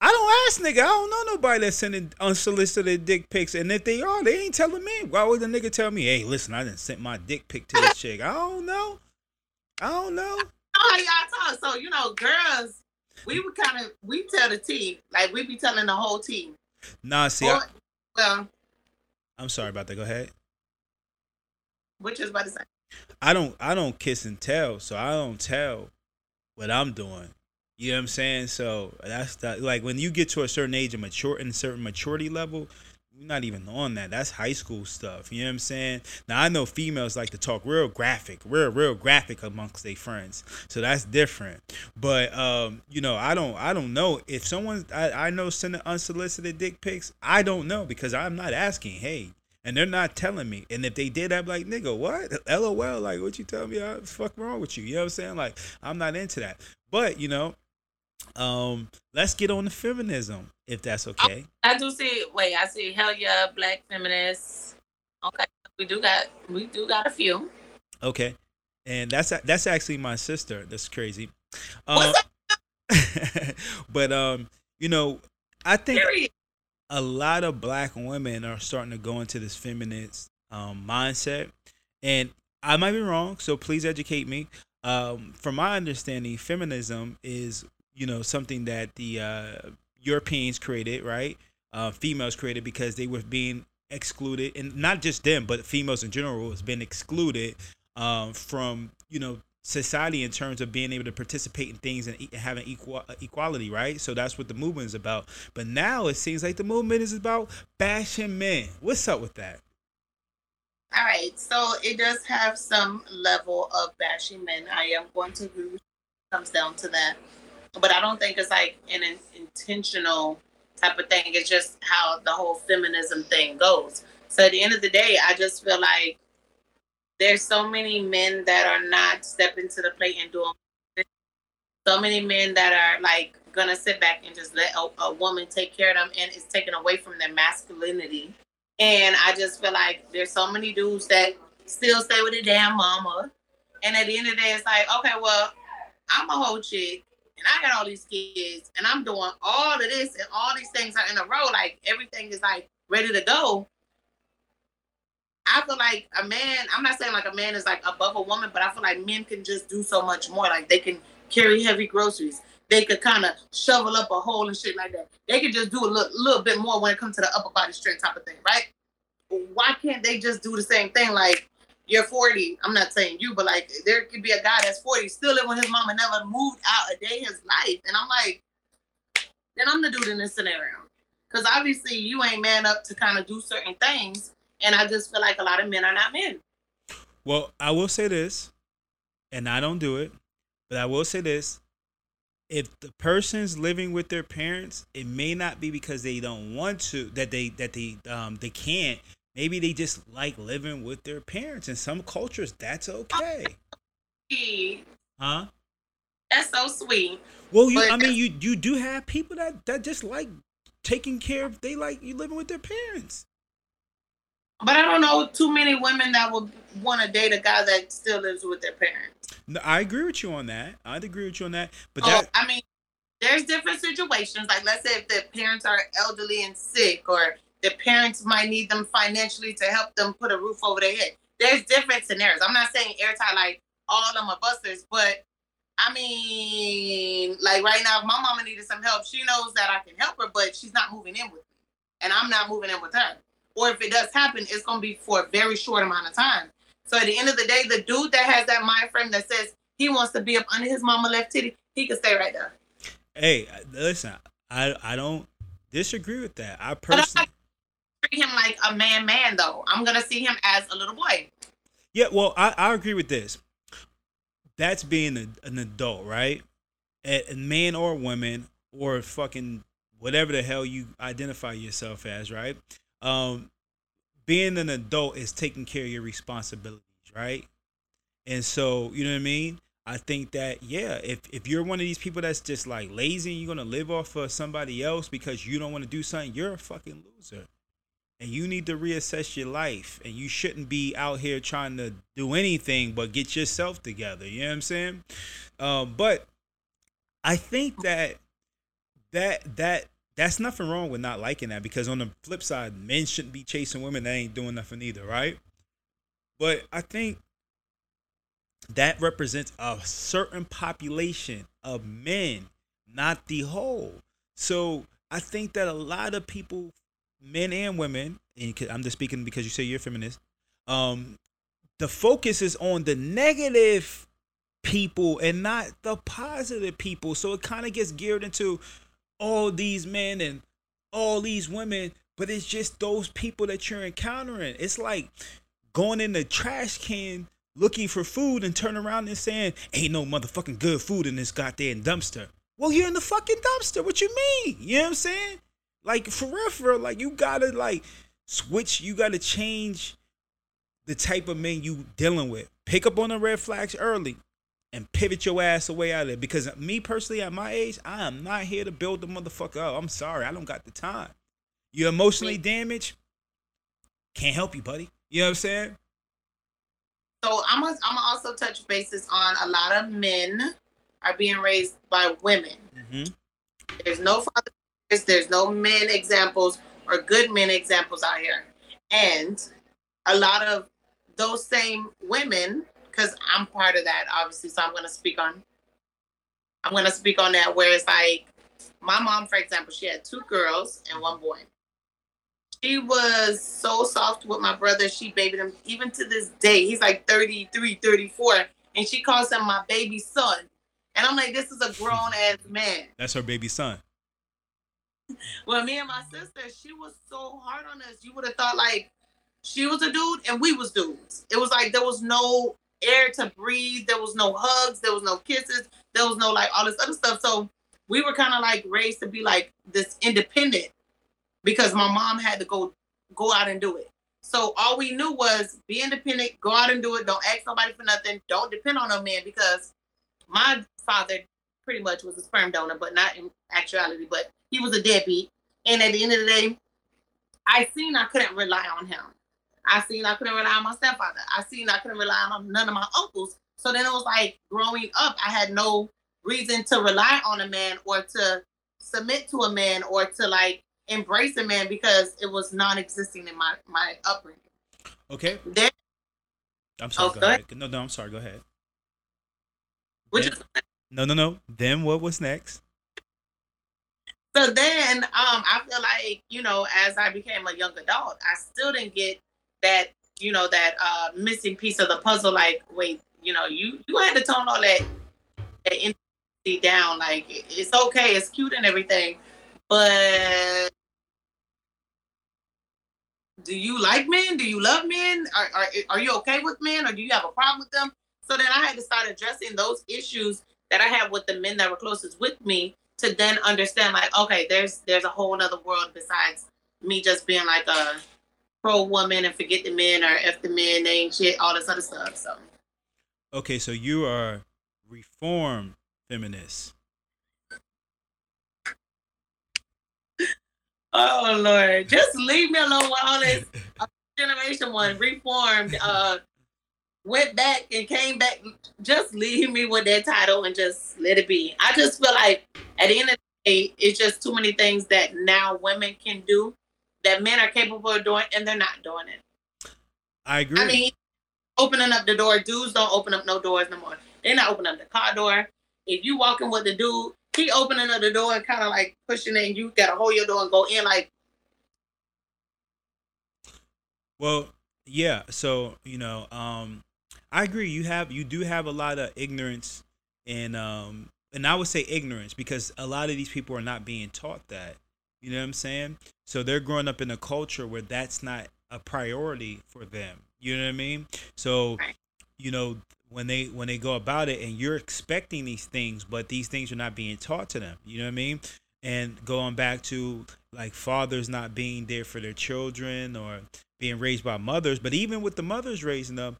I don't ask nigga. I don't know nobody that's sending unsolicited dick pics. And if they are, they ain't telling me. Why would the nigga tell me, hey, listen, I didn't send my dick pic to this chick? I don't know. I don't know. Oh, how y'all talk. So, you know, girls, we would kind of we tell the team. Like we be telling the whole team. Nah, see or, I, well I'm sorry about that. Go ahead. What you was about to say? I don't I don't kiss and tell, so I don't tell what I'm doing. You know what I'm saying? So that's that. Like when you get to a certain age of mature and certain maturity level, you're not even on that. That's high school stuff. You know what I'm saying? Now I know females like to talk real graphic, real real graphic amongst their friends. So that's different. But um, you know, I don't I don't know if someone I, I know sending unsolicited dick pics. I don't know because I'm not asking. Hey, and they're not telling me. And if they did, I'd be like, nigga, what? LOL, like, what you tell me? The fuck wrong with you? You know what I'm saying? Like, I'm not into that. But, you know, um, let's get on the feminism, if that's okay. I, I do see, wait, I see hell yeah, black feminists. Okay. We do got, we do got a few. Okay. And that's, that's actually my sister. That's crazy. Um, but, um, you know, I think, Period a lot of black women are starting to go into this feminist um, mindset, and I might be wrong, so please educate me. Um, from my understanding, feminism is you know something that the uh, Europeans created, right? Uh, females created because they were being excluded, and not just them, but females in general has been excluded um, from you know society in terms of being able to participate in things and having equal uh, equality, right? So that's what the movement is about. But now it seems like the movement is about bashing men. What's up with that? All right, so it does have some level of bashing men. I am going to agree with comes down to that, but I don't think it's like an intentional type of thing. It's just how the whole feminism thing goes. So at the end of the day, I just feel like there's so many men that are not stepping to the plate and doing so many men that are like gonna sit back and just let a, a, woman take care of them and it's taken away from their masculinity and i just feel like there's so many dudes that still stay with their damn mama and at the end of the day it's like okay well i'm a whole chick and I got all these kids, and I'm doing all of this, and all these things are in a row. Like everything is like ready to go. I feel like a man. I'm not saying like a man is like above a woman, but I feel like men can just do so much more. Like they can carry heavy groceries. They could kind of shovel up a hole and shit like that. They could just do a little, little bit more when it comes to the upper body strength type of thing, right? Why can't they just do the same thing? Like you're 40. I'm not saying you, but like there could be a guy that's 40, still living with his mama, never moved out a day in his life. And I'm like, then I'm the dude in this scenario. Because obviously you ain't man up to kind of do certain things. And I just feel like a lot of men are not men. Well, I will say this, and I don't do it, but I will say this. If the person's living with their parents, it may not be because they don't want to, that they that they um they can't. Maybe they just like living with their parents. In some cultures, that's okay. Huh? That's so sweet. Well, you, I mean, you you do have people that that just like taking care of. They like you living with their parents. But I don't know too many women that would want to date a guy that still lives with their parents. No, I agree with you on that. I'd agree with you on that. But oh, that, I mean, there's different situations. Like, let's say if the parents are elderly and sick, or the parents might need them financially to help them put a roof over their head. There's different scenarios. I'm not saying airtight like all of them are busters, but I mean, like right now, if my mama needed some help, she knows that I can help her, but she's not moving in with me, and I'm not moving in with her or if it does happen, it's gonna be for a very short amount of time. So at the end of the day, the dude that has that mind frame that says he wants to be up under his mama left titty, he can stay right there. Hey, listen, I I don't disagree with that. I personally treat him like a man, man though. I'm gonna see him as a little boy. Yeah, well, I, I agree with this. That's being a, an adult, right? A, a man or woman or fucking whatever the hell you identify yourself as, right? Um, being an adult is taking care of your responsibilities, right? And so, you know what I mean? I think that yeah, if if you're one of these people that's just like lazy you're gonna live off of somebody else because you don't want to do something, you're a fucking loser. And you need to reassess your life. And you shouldn't be out here trying to do anything but get yourself together. You know what I'm saying? Um, but I think that that that that's nothing wrong with not liking that because on the flip side, men shouldn't be chasing women that ain't doing nothing either, right? But I think that represents a certain population of men, not the whole. So I think that a lot of people, men and women, and I'm just speaking because you say you're a feminist, um, the focus is on the negative people and not the positive people. So it kind of gets geared into all these men and all these women, but it's just those people that you're encountering. It's like going in the trash can looking for food and turn around and saying, Ain't no motherfucking good food in this goddamn dumpster. Well, you're in the fucking dumpster. What you mean? You know what I'm saying? Like for real, for real, like you gotta like switch, you gotta change the type of men you dealing with. Pick up on the red flags early and pivot your ass away out of it. Because me personally, at my age, I am not here to build the motherfucker up. I'm sorry, I don't got the time. You're emotionally damaged. Can't help you, buddy. You know what I'm saying? So I'm gonna, I'm also touch bases on a lot of men are being raised by women. Mm-hmm. There's no fathers, there's no men examples or good men examples out here, and a lot of those same women because I'm part of that, obviously. So I'm gonna speak on. I'm gonna speak on that where it's like my mom, for example, she had two girls and one boy. She was so soft with my brother. She babied him even to this day. He's like 33, 34, and she calls him my baby son. And I'm like, this is a grown ass man. That's her baby son. well, me and my sister, she was so hard on us. You would have thought like she was a dude and we was dudes. It was like there was no air to breathe. There was no hugs. There was no kisses. There was no like all this other stuff. So we were kind of like raised to be like this independent because my mom had to go go out and do it. So all we knew was be independent, go out and do it. Don't ask nobody for nothing. Don't depend on a man because my father pretty much was a sperm donor, but not in actuality. But he was a deadbeat. And at the end of the day, I seen I couldn't rely on him. I seen I couldn't rely on my stepfather. I seen I couldn't rely on none of my uncles. So then it was like growing up, I had no reason to rely on a man or to submit to a man or to like embrace a man because it was non-existing in my my upbringing. Okay. Then, I'm sorry. Oh, go go ahead. No, no, I'm sorry. Go ahead. which Then- is No, no, no. Then what was next? So then, um, I feel like you know, as I became a young adult, I still didn't get that, you know, that uh, missing piece of the puzzle. Like, wait, you know, you you had to tone all that, that down. Like, it's okay, it's cute and everything, but do you like men? Do you love men? Are, are are you okay with men, or do you have a problem with them? So then I had to start addressing those issues that I had with the men that were closest with me to then understand like okay there's there's a whole other world besides me just being like a pro woman and forget the men or if the men they ain't shit all this other stuff so. Okay, so you are reformed feminist. oh lord. Just leave me alone with all this generation one reformed uh went back and came back. Just leave me with that title and just let it be. I just feel like at the end of the day it's just too many things that now women can do that men are capable of doing and they're not doing it I agree. I mean, opening up the door, dudes don't open up no doors no more. They're not opening up the car door. If you walking with the dude, he opening up the door and kind of like pushing it, and you gotta hold your door and go in. Like, Well, yeah. So you know, um, I agree. You have you do have a lot of ignorance, and um, and I would say ignorance because a lot of these people are not being taught that. You know what I'm saying? So they're growing up in a culture where that's not a priority for them. You know what I mean? So, you know, when they when they go about it and you're expecting these things, but these things are not being taught to them. You know what I mean? And going back to like fathers not being there for their children or being raised by mothers, but even with the mothers raising them,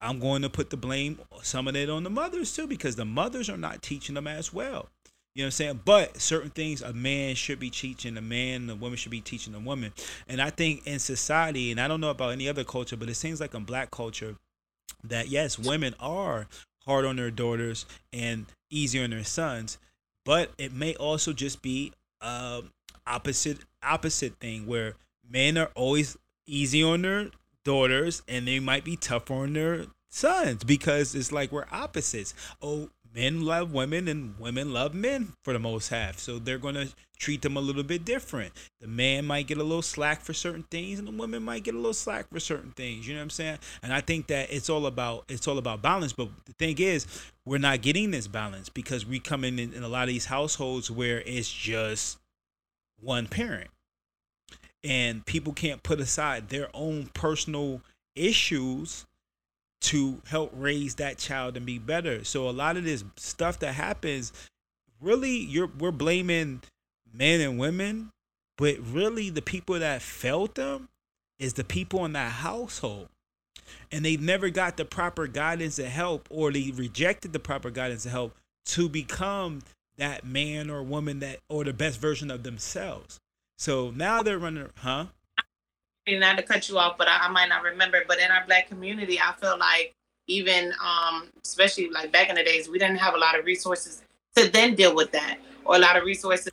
I'm going to put the blame some of it on the mothers too because the mothers are not teaching them as well. You know what I'm saying? But certain things a man should be teaching a man, a woman should be teaching a woman. And I think in society, and I don't know about any other culture, but it seems like in black culture that yes, women are hard on their daughters and easy on their sons, but it may also just be um opposite opposite thing where men are always easy on their daughters and they might be tougher on their sons because it's like we're opposites. Oh, men love women and women love men for the most half. So they're going to treat them a little bit different. The man might get a little slack for certain things and the woman might get a little slack for certain things. You know what I'm saying? And I think that it's all about it's all about balance, but the thing is we're not getting this balance because we come in in, in a lot of these households where it's just one parent and people can't put aside their own personal issues to help raise that child and be better. So a lot of this stuff that happens, really, you're we're blaming men and women, but really the people that felt them is the people in that household. And they never got the proper guidance and help, or they rejected the proper guidance and help to become that man or woman that or the best version of themselves. So now they're running, huh? Not to cut you off, but I, I might not remember. But in our black community, I feel like even, um, especially like back in the days, we didn't have a lot of resources to then deal with that, or a lot of resources to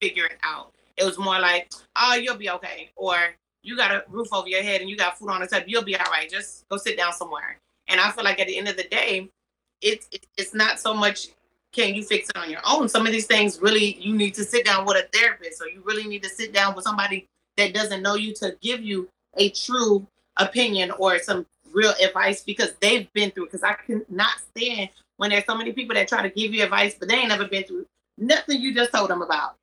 figure it out. It was more like, oh, you'll be okay, or you got a roof over your head and you got food on the table, you'll be all right. Just go sit down somewhere. And I feel like at the end of the day, it's it, it's not so much can you fix it on your own. Some of these things really you need to sit down with a therapist, or you really need to sit down with somebody that doesn't know you to give you a true opinion or some real advice because they've been through. Because I cannot stand when there's so many people that try to give you advice, but they ain't never been through nothing you just told them about.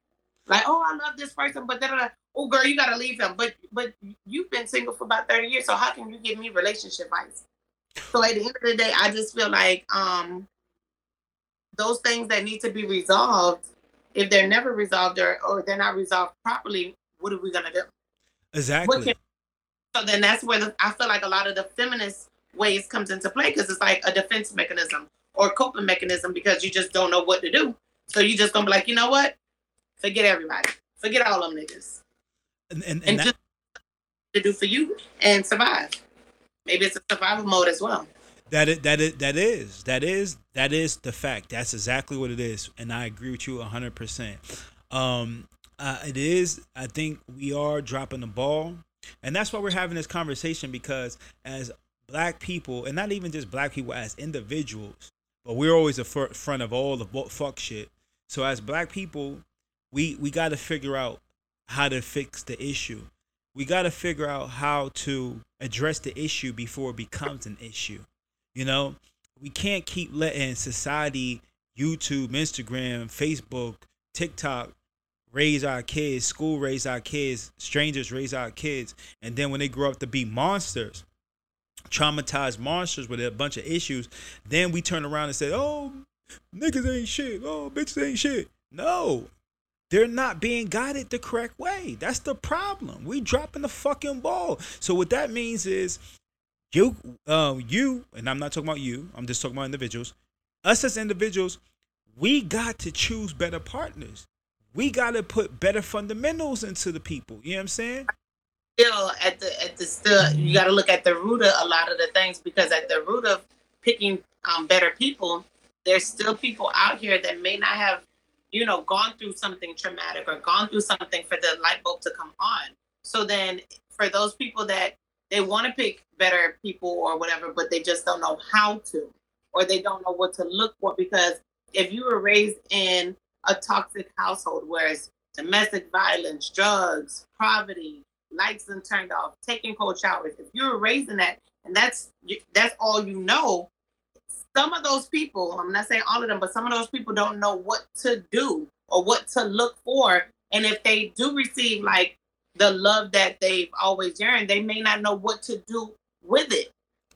Like, oh, I love this person, but then, oh, girl, you gotta leave him. But but you've been single for about thirty years, so how can you give me relationship advice? So at the end of the day, I just feel like um those things that need to be resolved, if they're never resolved or, or they're not resolved properly, what are we gonna do? Exactly. Can, so then that's where the, I feel like a lot of the feminist ways comes into play because it's like a defense mechanism or coping mechanism because you just don't know what to do. So you just gonna be like, you know what? Forget everybody. Forget all them niggas. and and, and And that, just to do for you and survive. Maybe it's a survival mode as well. That is, that is that is that is that is the fact. That's exactly what it is, and I agree with you hundred percent. Um, uh, it is. I think we are dropping the ball, and that's why we're having this conversation because as black people, and not even just black people, as individuals, but we're always the fr- front of all the fuck shit. So as black people, we we got to figure out how to fix the issue. We got to figure out how to address the issue before it becomes an issue. You know, we can't keep letting society, YouTube, Instagram, Facebook, TikTok raise our kids, school raise our kids, strangers raise our kids, and then when they grow up to be monsters, traumatized monsters with a bunch of issues, then we turn around and say, "Oh, niggas ain't shit. Oh, bitches ain't shit." No, they're not being guided the correct way. That's the problem. We dropping the fucking ball. So what that means is you um you and i'm not talking about you i'm just talking about individuals us as individuals we got to choose better partners we got to put better fundamentals into the people you know what i'm saying still at the at the still you got to look at the root of a lot of the things because at the root of picking um, better people there's still people out here that may not have you know gone through something traumatic or gone through something for the light bulb to come on so then for those people that they want to pick better people or whatever, but they just don't know how to, or they don't know what to look for. Because if you were raised in a toxic household where it's domestic violence, drugs, poverty, lights and turned off, taking cold showers, if you were raised in that, and that's that's all you know, some of those people, I'm not saying all of them, but some of those people don't know what to do or what to look for. And if they do receive like the love that they've always yearned, they may not know what to do with it.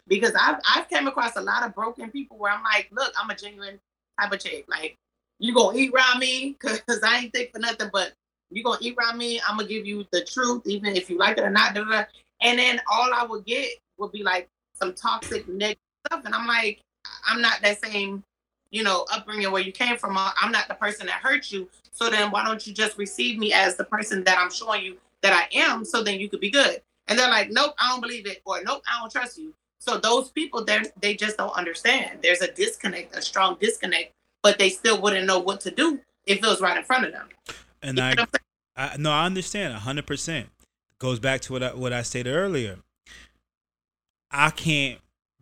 Because I've I've came across a lot of broken people where I'm like, look, I'm a genuine type of chick. Like, you gonna eat around me because I ain't think for nothing, but you gonna eat around me. I'm gonna give you the truth, even if you like it or not. And then all I would get would be like some toxic negative stuff, and I'm like, I'm not that same, you know, upbringing where you came from. I'm not the person that hurt you. So then why don't you just receive me as the person that I'm showing you that I am, so then you could be good. And they're like, nope, I don't believe it, or nope, I don't trust you. So those people, they they just don't understand. There's a disconnect, a strong disconnect, but they still wouldn't know what to do if it was right in front of them. And I, I, no, I understand hundred percent. Goes back to what I, what I stated earlier. I can't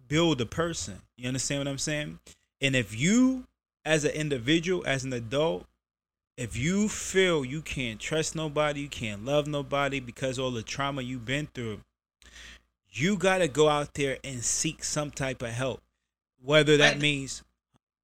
build a person. You understand what I'm saying? And if you, as an individual, as an adult, if you feel you can't trust nobody, you can't love nobody because all the trauma you've been through, you got to go out there and seek some type of help. Whether that but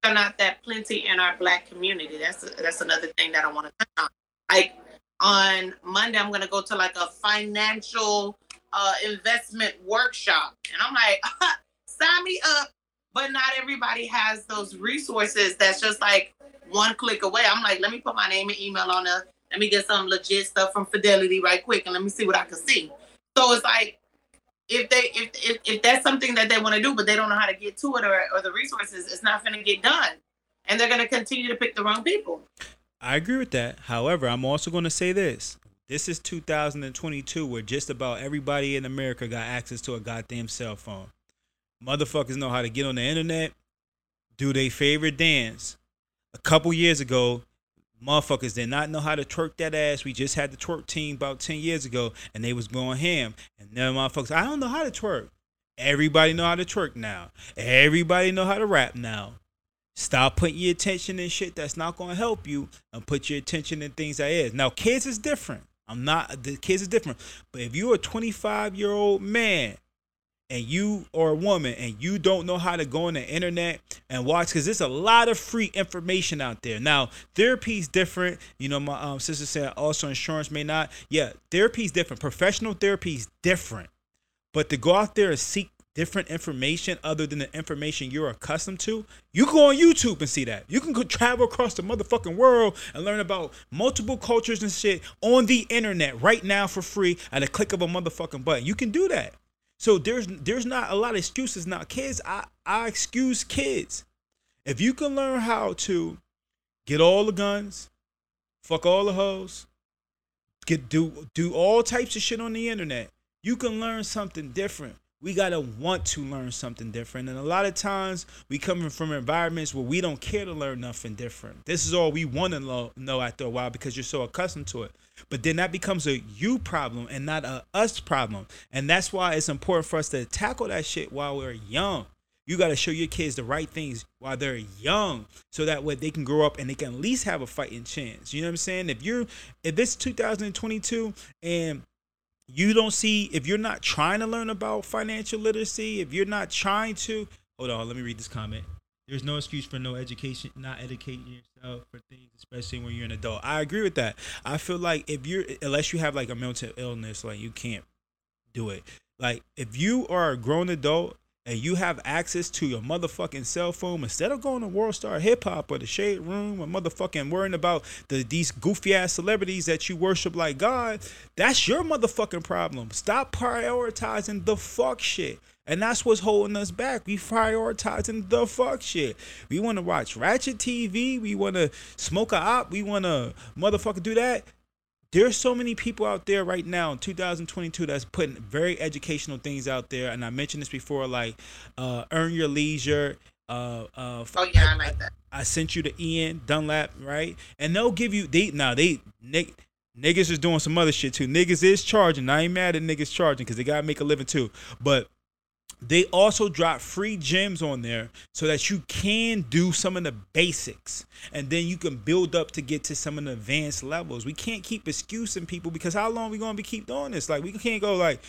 means not that plenty in our black community. That's that's another thing that I want to touch on. Like on Monday, I'm gonna go to like a financial uh, investment workshop, and I'm like, sign me up. But not everybody has those resources. That's just like one click away. I'm like, let me put my name and email on there. Let me get some legit stuff from Fidelity right quick, and let me see what I can see. So it's like, if they if if, if that's something that they want to do, but they don't know how to get to it or, or the resources, it's not going to get done, and they're going to continue to pick the wrong people. I agree with that. However, I'm also going to say this. This is 2022 where just about everybody in America got access to a goddamn cell phone. Motherfuckers know how to get on the internet, do their favorite dance, a couple years ago, motherfuckers did not know how to twerk that ass. We just had the twerk team about 10 years ago and they was going ham. And now motherfuckers, I don't know how to twerk. Everybody know how to twerk now. Everybody know how to rap now. Stop putting your attention in shit that's not gonna help you and put your attention in things that is. Now kids is different. I'm not the kids is different. But if you're a 25 year old man and you are a woman and you don't know how to go on the internet and watch because there's a lot of free information out there. Now therapy is different. You know my um, sister said also insurance may not. Yeah therapy is different. Professional therapy is different. But to go out there and seek different information other than the information you're accustomed to you go on youtube and see that. You can go travel across the motherfucking world and learn about multiple cultures and shit on the internet right now for free at a click of a motherfucking button. You can do that so there's there's not a lot of excuses now. Kids, I, I excuse kids. If you can learn how to get all the guns, fuck all the hoes, get do do all types of shit on the internet, you can learn something different we gotta want to learn something different. And a lot of times we coming from environments where we don't care to learn nothing different. This is all we want to lo- know after a while because you're so accustomed to it. But then that becomes a you problem and not a us problem. And that's why it's important for us to tackle that shit while we're young. You got to show your kids the right things while they're young so that way they can grow up and they can at least have a fighting chance. You know what I'm saying? If you're if this 2022 and you don't see if you're not trying to learn about financial literacy, if you're not trying to hold on, let me read this comment. There's no excuse for no education, not educating yourself for things, especially when you're an adult. I agree with that. I feel like if you're, unless you have like a mental illness, like you can't do it. Like if you are a grown adult and you have access to your motherfucking cell phone instead of going to World Star Hip Hop or the Shade Room or motherfucking worrying about the these goofy ass celebrities that you worship like God, that's your motherfucking problem. Stop prioritizing the fuck shit. And that's what's holding us back. We prioritizing the fuck shit. We want to watch Ratchet TV. We want to smoke a op. We want to motherfucker do that there's so many people out there right now in 2022 that's putting very educational things out there and i mentioned this before like uh, earn your leisure uh, uh, oh yeah, I like that. I, I, sent you to Ian Dunlap, right? And they'll give you they now they nig, niggas is doing some other shit too. Niggas is charging. I ain't mad at niggas charging because they gotta make a living too. But they also drop free gems on there so that you can do some of the basics and then you can build up to get to some of the advanced levels. We can't keep excusing people because how long we gonna be keep doing this? Like we can't go like,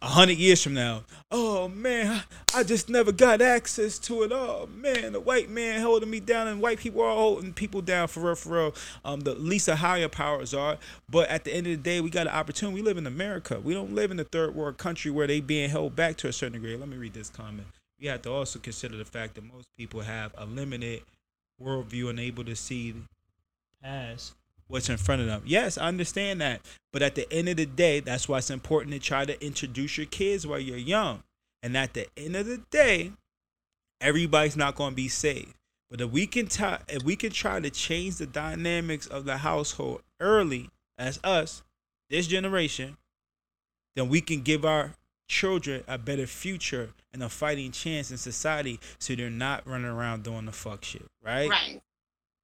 a hundred years from now, oh man, I just never got access to it. Oh man, the white man holding me down, and white people are holding people down for real, for real. Um, the least the higher powers are. But at the end of the day, we got an opportunity. We live in America. We don't live in a third world country where they being held back to a certain degree. Let me read this comment. We have to also consider the fact that most people have a limited worldview and able to see past what's in front of them. Yes, I understand that. But at the end of the day, that's why it's important to try to introduce your kids while you're young. And at the end of the day, everybody's not going to be safe. But if we can t- if we can try to change the dynamics of the household early as us, this generation, then we can give our children a better future and a fighting chance in society so they're not running around doing the fuck shit, right? Right.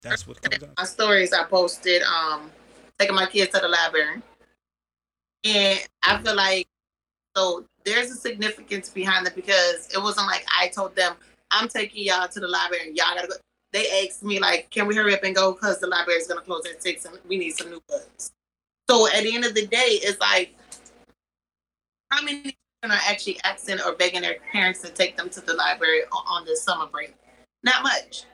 That's what comes My stories I posted, um, taking my kids to the library. And I feel like so there's a significance behind it because it wasn't like I told them, I'm taking y'all to the library and y'all gotta go. They asked me like, can we hurry up and go because the library is gonna close at six and we need some new books. So at the end of the day, it's like how many children are actually asking or begging their parents to take them to the library on this summer break? Not much,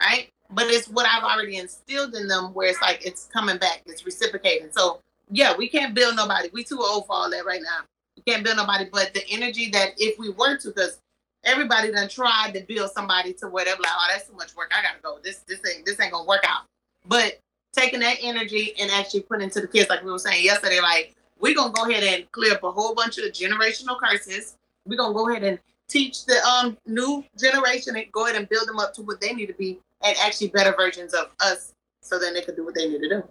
right? But it's what I've already instilled in them where it's like it's coming back, it's reciprocating. So yeah, we can't build nobody. We too old for all that right now. We can't build nobody, but the energy that if we were to, because everybody done tried to build somebody to whatever, like, oh, that's too much work. I gotta go. This this ain't this ain't gonna work out. But taking that energy and actually putting to the kids, like we were saying yesterday, like we're gonna go ahead and clear up a whole bunch of generational curses. We're gonna go ahead and teach the um new generation and go ahead and build them up to what they need to be and actually better versions of us so then they could do what they need to do.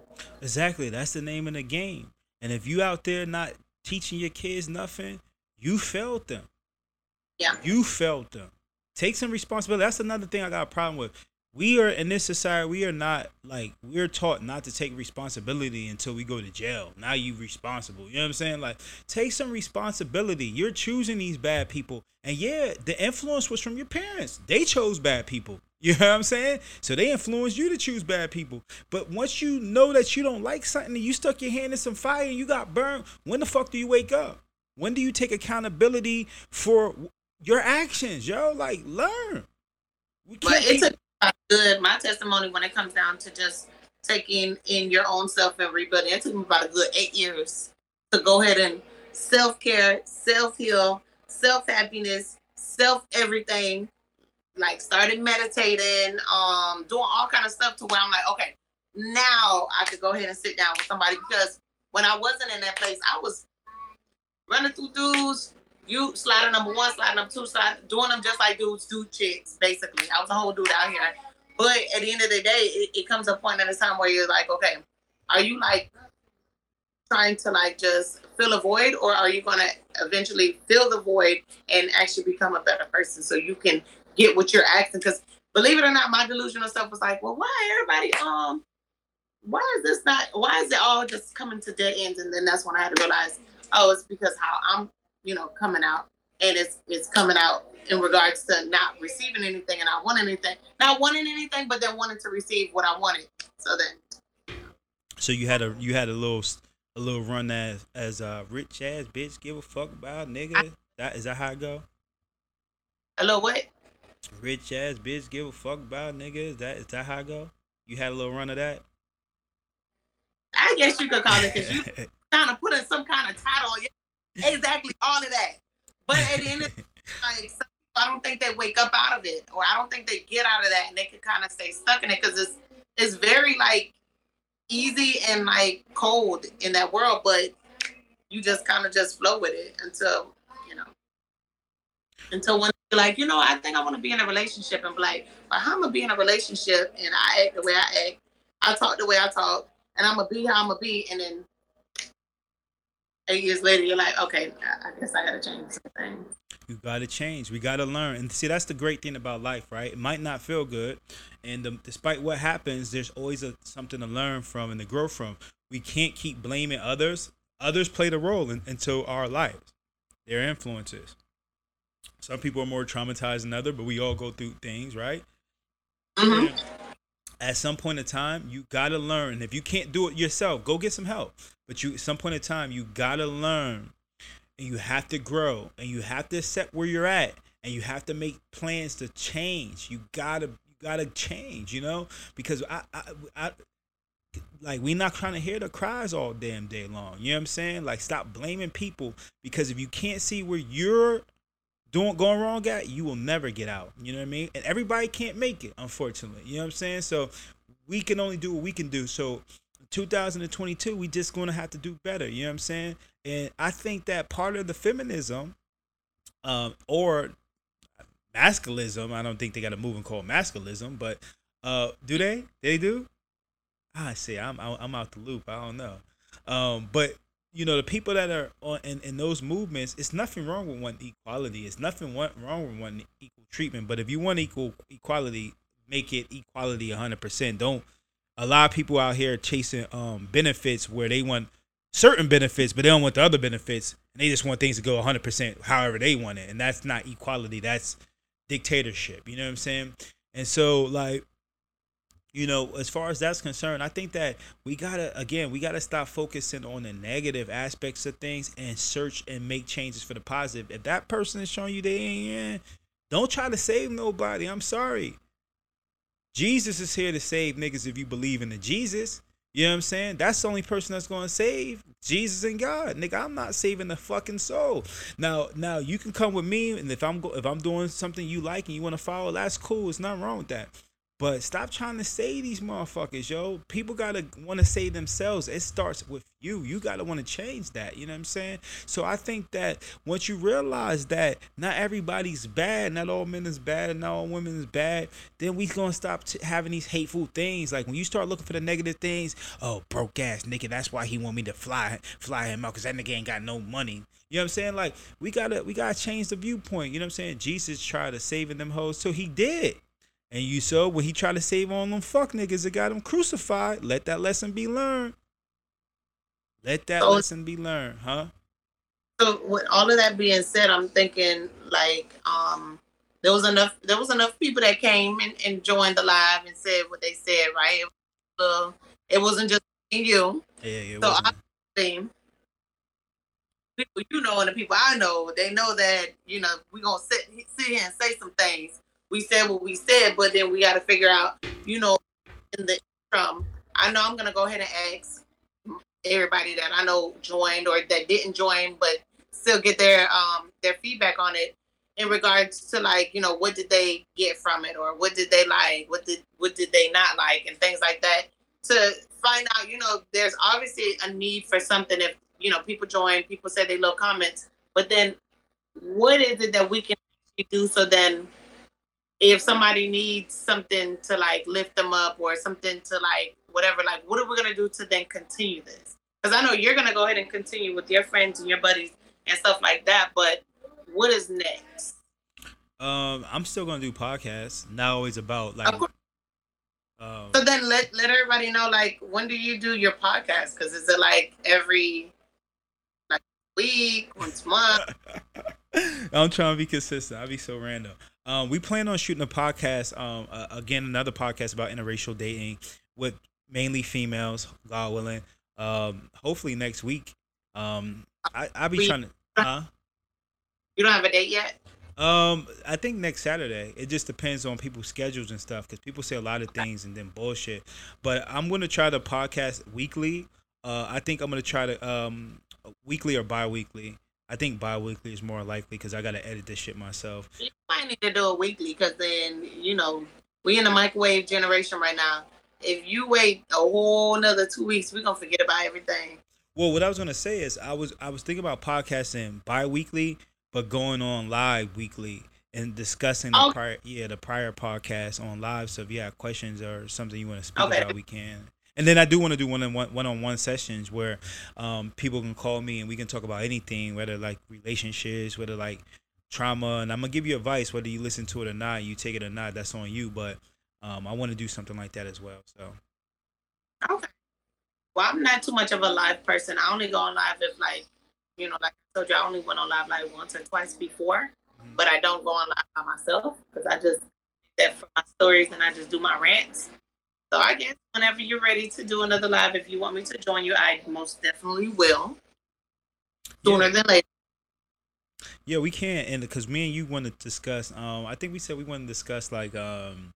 Exactly. That's the name of the game. And if you out there not teaching your kids nothing, you failed them. Yeah. You failed them. Take some responsibility. That's another thing I got a problem with we are in this society we are not like we're taught not to take responsibility until we go to jail now you responsible you know what i'm saying like take some responsibility you're choosing these bad people and yeah the influence was from your parents they chose bad people you know what i'm saying? So they influence you to choose bad people. But once you know that you don't like something and you stuck your hand in some fire and you got burned when the fuck do you wake up? When do you take accountability for your actions yo? Like learn. We but it's keep- a good. My testimony when it comes down to just taking in your own self and rebuilding, it took me about a good eight years to go ahead and self care, self heal, self happiness, self everything. Like started meditating, um, doing all kind of stuff to where I'm like, okay, now I could go ahead and sit down with somebody because when I wasn't in that place, I was running through dudes, you sliding number one, sliding number two, slide, doing them just like dudes do chicks, basically. I was a whole dude out here. But at the end of the day, it, it comes a point in a time where you're like, okay, are you like trying to like just fill a void or are you going to eventually fill the void and actually become a better person so you can get what you're asking because believe it or not my delusional self was like well why everybody um why is this not why is it all just coming to dead ends and then that's when i had to realize oh it's because how i'm you know coming out and it's it's coming out in regards to not receiving anything and not wanting anything not wanting anything but then wanting to receive what i wanted so then So you had a you had a little a little run as as a rich ass bitch give a fuck about nigga. That is that how it go? a little what Rich ass bitch give a fuck about niggas. Is that is that how it go? You had a little run of that. i guess you could call it because you kind of put in some kind of title exactly all of that but at the end of the like some I don't think they wake up out of it, or I don't think they get out of that, and they can kind of stay stuck in it because it's it's very like easy and like cold in that world, but you just kind of just flow with it until you know until when you're like you know I think I want to be in a relationship and be like, well, I'm gonna be in a relationship and I act the way I act, I talk the way I talk, and I'm gonna be how I'm gonna be, and then eight years later you're like, okay, I guess I gotta change some things. You gotta change. We gotta learn. And see, that's the great thing about life, right? It might not feel good, and um, despite what happens, there's always a, something to learn from and to grow from. We can't keep blaming others. Others played a role in, into our lives. Their influences. Some people are more traumatized than other, but we all go through things, right? Mhm. At some point in time, you gotta learn. If you can't do it yourself, go get some help. But you, at some point in time, you gotta learn and you have to grow and you have to accept where you're at and you have to make plans to change you gotta you gotta change you know because i i, I like we not trying to hear the cries all damn day long you know what i'm saying like stop blaming people because if you can't see where you're doing going wrong at you will never get out. You know what i mean? And everybody can't make it unfortunately. You know what i'm saying? So we can only do what we can do. So 2022 we just gonna have to do better. You know what i'm saying? And i think that part of the feminism um or masculism i don't think they got a movement called masculism but uh do they? They do? I see i'm i'm out the loop. I don't know. Um but you know the people that are on in, in those movements it's nothing wrong with one equality. It's nothing wrong with one equal treatment. But if you want equal equality make it equality 100% don't a lot of people out here chasing um benefits where they want certain benefits but they don't want the other benefits. And they just want things to go 100% however they want it. And that's not equality. That's dictatorship. You know what i'm saying? And so like you know as far as that's concerned i think that we gotta again we gotta stop focusing on the negative aspects of things and search and make changes for the positive. If that person is showing you they ain't in, don't try to save nobody. I'm sorry. Jesus is here to save niggas if you believe in the jesus. You know what i'm saying? That's the only person that's gonna save jesus and god. Nigga i'm not saving the fucking soul. Now now you can come with me and if i'm go- if i'm doing something you like and you want to follow that's cool. It's nothing wrong with that but stop trying to save these motherfuckers, yo. People gotta want to save themselves. It starts with you. You gotta want to change that. You know what I'm saying? So I think that once you realize that not everybody's bad, not all men is bad, and not all women is bad, then we gonna stop t- having these hateful things. Like when you start looking for the negative things, oh broke ass nigga, that's why he want me to fly fly him out because that nigga ain't got no money. You know what I'm saying? Like we gotta we gotta change the viewpoint. You know what I'm saying? Jesus tried to saving them hoes, so he did. And you saw when he tried to save all them fuck niggas that got him crucified. Let that lesson be learned. Let that So- lesson be learned, huh? So with all of that being said, I'm thinking like um there was enough there was enough people that came and, and joined the live and said what they said, right? It, was, uh, it wasn't just me and you. Yeah, yeah. it So wasn't- I think people you know and the people I know, they know that, you know, we're gonna sit sit here and say some things. We said what we said, but then we gotta figure out, you know, in the from I know I'm gonna go ahead and ask everybody that I know joined or that didn't join but still get their um their feedback on it in regards to like, you know, what did they get from it or what did they like, what did what did they not like and things like that to find out, you know, there's obviously a need for something if, you know, people join, people say they love comments, but then what is it that we can do so then if somebody needs something to like lift them up or something to like whatever, like what are we gonna do to then continue this? Because I know you're gonna go ahead and continue with your friends and your buddies and stuff like that. But what is next? Um, I'm still gonna do podcasts. Not always about like. Um, so then let let everybody know like when do you do your podcast? Because is it like every like week, once a month? I'm trying to be consistent. I'll be so random. Um, we plan on shooting a podcast. Um, uh, again, another podcast about interracial dating with mainly females, God willing. Um, hopefully next week. Um, I I'll be trying to. Huh? You don't have a date yet. Um, I think next Saturday. It just depends on people's schedules and stuff because people say a lot of things and then bullshit. But I'm gonna try to podcast weekly. Uh, I think I'm gonna try to um weekly or bi-weekly. I think bi-weekly is more likely because I gotta edit this shit myself. You might need to do it weekly because then you know we in the microwave generation right now. If you wait a whole another two weeks, we're gonna forget about everything. Well, what I was gonna say is I was I was thinking about podcasting bi-weekly but going on live weekly and discussing the oh. prior yeah the prior podcast on live. So if you have questions or something you want to speak okay. about, we can. And then I do want to do one on one on one sessions where um, people can call me and we can talk about anything, whether like relationships, whether like trauma, and I'm gonna give you advice whether you listen to it or not, you take it or not. That's on you. But um, I want to do something like that as well. So. Okay. Well, I'm not too much of a live person. I only go on live if like you know, like I told you, I only went on live like once or twice before, mm-hmm. but I don't go on live by myself because I just that for my stories and I just do my rants. So I guess whenever you're ready to do another live, if you want me to join you, I most definitely will. Sooner yeah. than later. Yeah, we can, and because me and you want to discuss. Um, I think we said we want to discuss like um,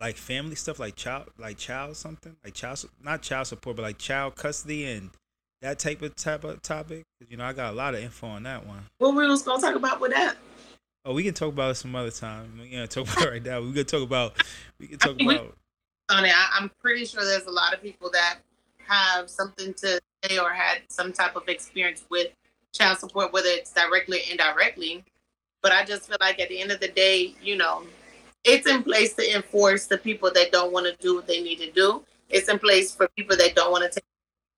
like family stuff, like child, like child something, like child, not child support, but like child custody and that type of type of topic? You know I got a lot of info on that one. What we was gonna talk about with that? Oh, we can talk about it some other time. We can talk about it right now. We can talk about. We can talk about. On it, I'm pretty sure there's a lot of people that have something to say or had some type of experience with child support, whether it's directly or indirectly. But I just feel like at the end of the day, you know, it's in place to enforce the people that don't want to do what they need to do. It's in place for people that don't want to take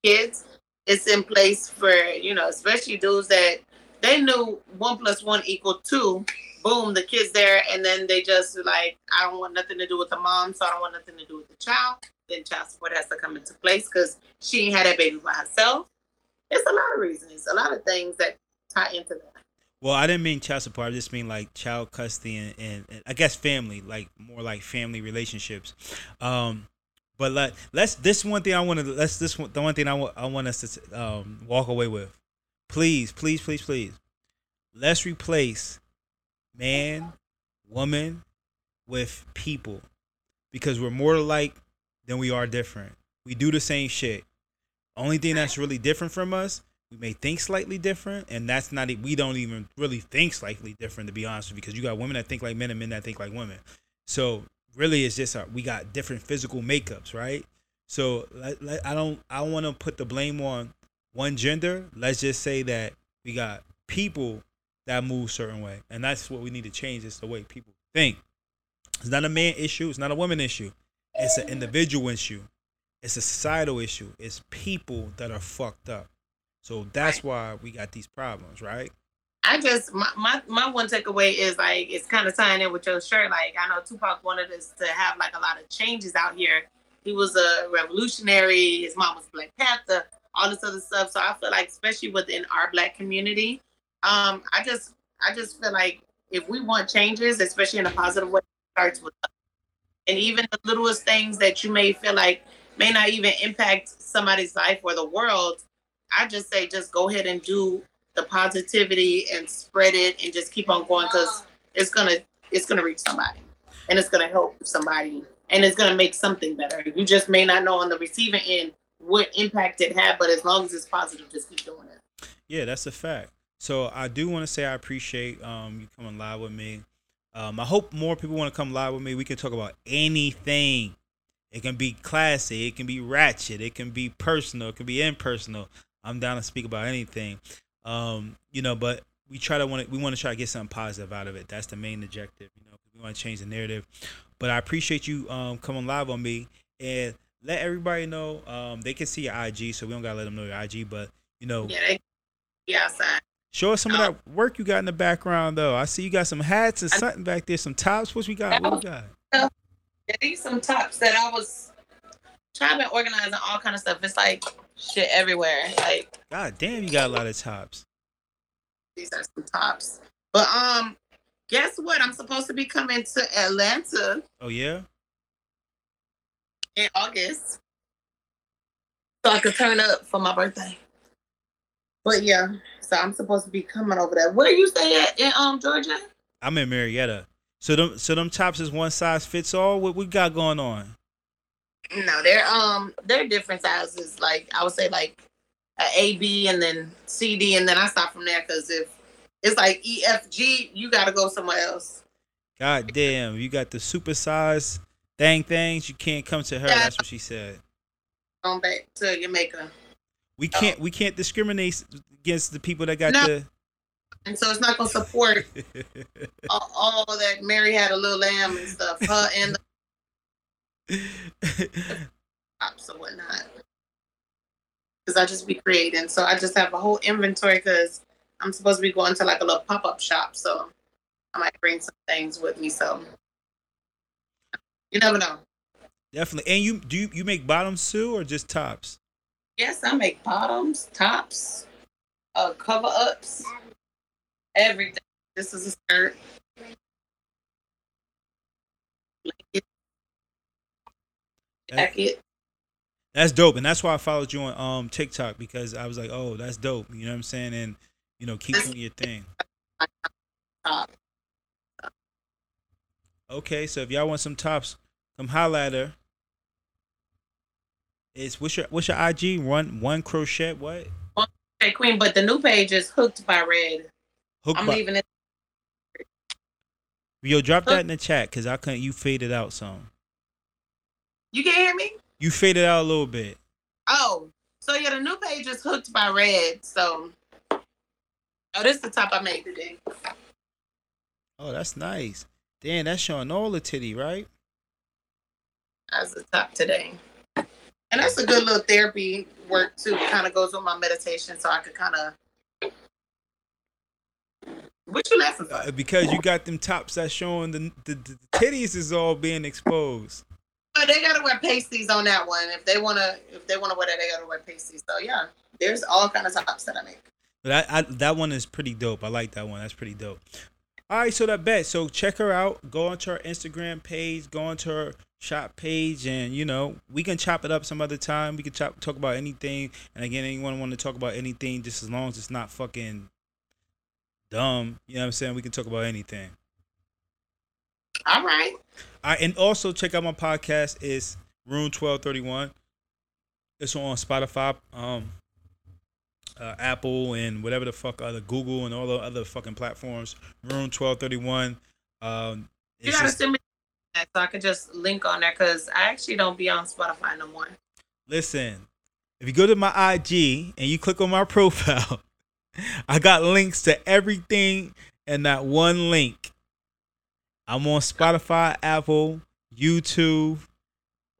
kids it's in place for you know, especially dudes that they knew one plus one equal two. Boom, the kid's there, and then they just like, I don't want nothing to do with the mom, so I don't want nothing to do with the child. Then child support has to come into place because she ain't had that baby by herself. It's a lot of reasons, a lot of things that tie into that. Well, I didn't mean child support. I just mean like child custody and, and, and I guess family, like more like family relationships. Um, but like, let's this one thing I want to let's this one the one thing I want I want us to um, walk away with. Please, please, please, please. Let's replace man, woman with people because we're more alike than we are different. We do the same shit. Only thing that's really different from us, we may think slightly different, and that's not we don't even really think slightly different to be honest with you, because you got women that think like men and men that think like women. So really it's just our, we got different physical makeups, right? So I don't I don't want to put the blame on one gender. Let's just say that we got people that move certain way, and that's what we need to change. Is the way people think. It's not a man issue. It's not a woman issue. It's an individual issue. It's a societal issue. It's people that are fucked up. So that's why we got these problems, right? I just my, my my one takeaway is like it's kind of tying in with your shirt. Like I know Tupac wanted us to have like a lot of changes out here. He was a revolutionary. His mom was Black Panther. All this other stuff. So I feel like, especially within our Black community, um, I just I just feel like if we want changes, especially in a positive way, starts with us. And even the littlest things that you may feel like may not even impact somebody's life or the world, I just say just go ahead and do the positivity and spread it and just keep on going because it's gonna it's gonna reach somebody and it's gonna help somebody and it's gonna make something better. You just may not know on the receiving end what impact it had, but as long as it's positive, just keep doing it. Yeah, that's a fact. So I do want to say I appreciate um, you coming live with me. Um, I hope more people want to come live with me. We can talk about anything. It can be classy, it can be ratchet, it can be personal, it can be impersonal. I'm down to speak about anything. Um, you know, but we try to want to, we want to try to get something positive out of it. That's the main objective. You know, we want to change the narrative. But I appreciate you um, coming live on me. And let everybody know. Um, they can see your IG, so we don't gotta let them know your IG. But you know, Yeah, they outside. show us some of that work you got in the background, though. I see you got some hats and something back there, some tops. What we got? What we got? These some tops that I was trying to organize and all kind of stuff. It's like shit everywhere. Like God damn, you got a lot of tops. these are some tops. But um, guess what? I'm supposed to be coming to Atlanta Oh yeah. In August, so I could turn up for my birthday. But yeah, so I'm supposed to be coming over there. Where are you stay at in um Georgia? I'm in Marietta. So them so them tops is one size fits all. What we got going on? No, they're um they're different sizes. Like I would say like a A B and then C D and then I stop from there because if it's like E F G, you gotta go somewhere else. God damn, you got the super size thing things. You can't come to her. That's what she said. Going back to Jamaica, We oh. can't we can't discriminate against the people that got No. and so it's not gonna support all, all that Mary had a little lamb and stuff. Her and the pops or whatnot. Because I just be creating, so I just have a whole inventory. Because I'm supposed to be going to like a little pop up shop, so I might bring some things with me. So you never know. Definitely. And you do you, you make bottoms too or just tops? Yes, I make bottoms, tops, uh, cover ups, everything. This is a skirt. Blanket, jacket. That's dope, and that's why I followed you on um TikTok because I was like, oh, that's dope. You know what I'm saying? And you know, keep doing your thing. top. Okay, so if y'all want some tops, come holla at her. It's what's your what's your IG? One one crochet what? Okay, Queen, but the new page is hooked by red. Hook I'm by- leaving it. Yo, drop that in the chat because I couldn't. You faded out some. You can hear me? You faded out a little bit. Oh, so yeah, the new page is hooked by red. So, oh, this is the top I made today. Oh, that's nice. Damn, that's showing all the titty, right? As the top today. And that's a good little therapy work too. Kind of goes with my meditation, so I could kind of. What you laughing for? Uh, because you got them tops that showing the, the the titties is all being exposed. But they gotta wear pasties on that one. If they wanna, if they wanna wear that, they gotta wear pasties. So yeah, there's all kind of tops that I make. But I, I that one is pretty dope. I like that one. That's pretty dope. All right, so that bet. So check her out. Go onto her Instagram page. Go onto her shop page, and you know we can chop it up some other time. We can chop talk about anything. And again, anyone want to talk about anything, just as long as it's not fucking dumb. You know what I'm saying? We can talk about anything. All right. I and also check out my podcast. It's Room Twelve Thirty One. It's on Spotify, um, uh, Apple, and whatever the fuck other Google and all the other fucking platforms. Room Twelve Thirty One. Um, You gotta just- send me that so I could just link on there because I actually don't be on Spotify no more. listen. If you go to my IG and you click on my profile, I got links to everything and that one link. I'm on Spotify, Apple, YouTube,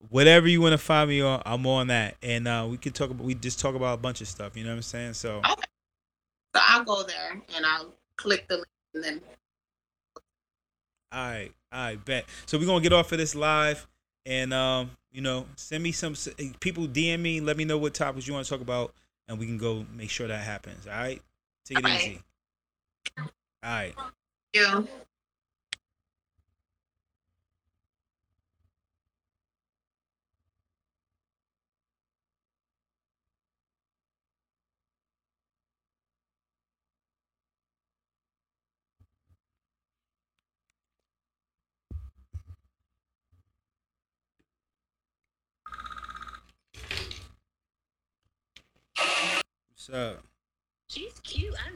whatever you want to find me on. I'm on that, and uh, we can talk about. We just talk about a bunch of stuff. You know what I'm saying? So, okay. So I'll go there and I'll click the link and then all right, all right, bet. So we're gonna get off of this live, and um, you know, send me some people DM me. Let me know what topics you want to talk about, and we can go make sure that happens. All right, take it All right. easy. All right. you. What's up? She's cute. I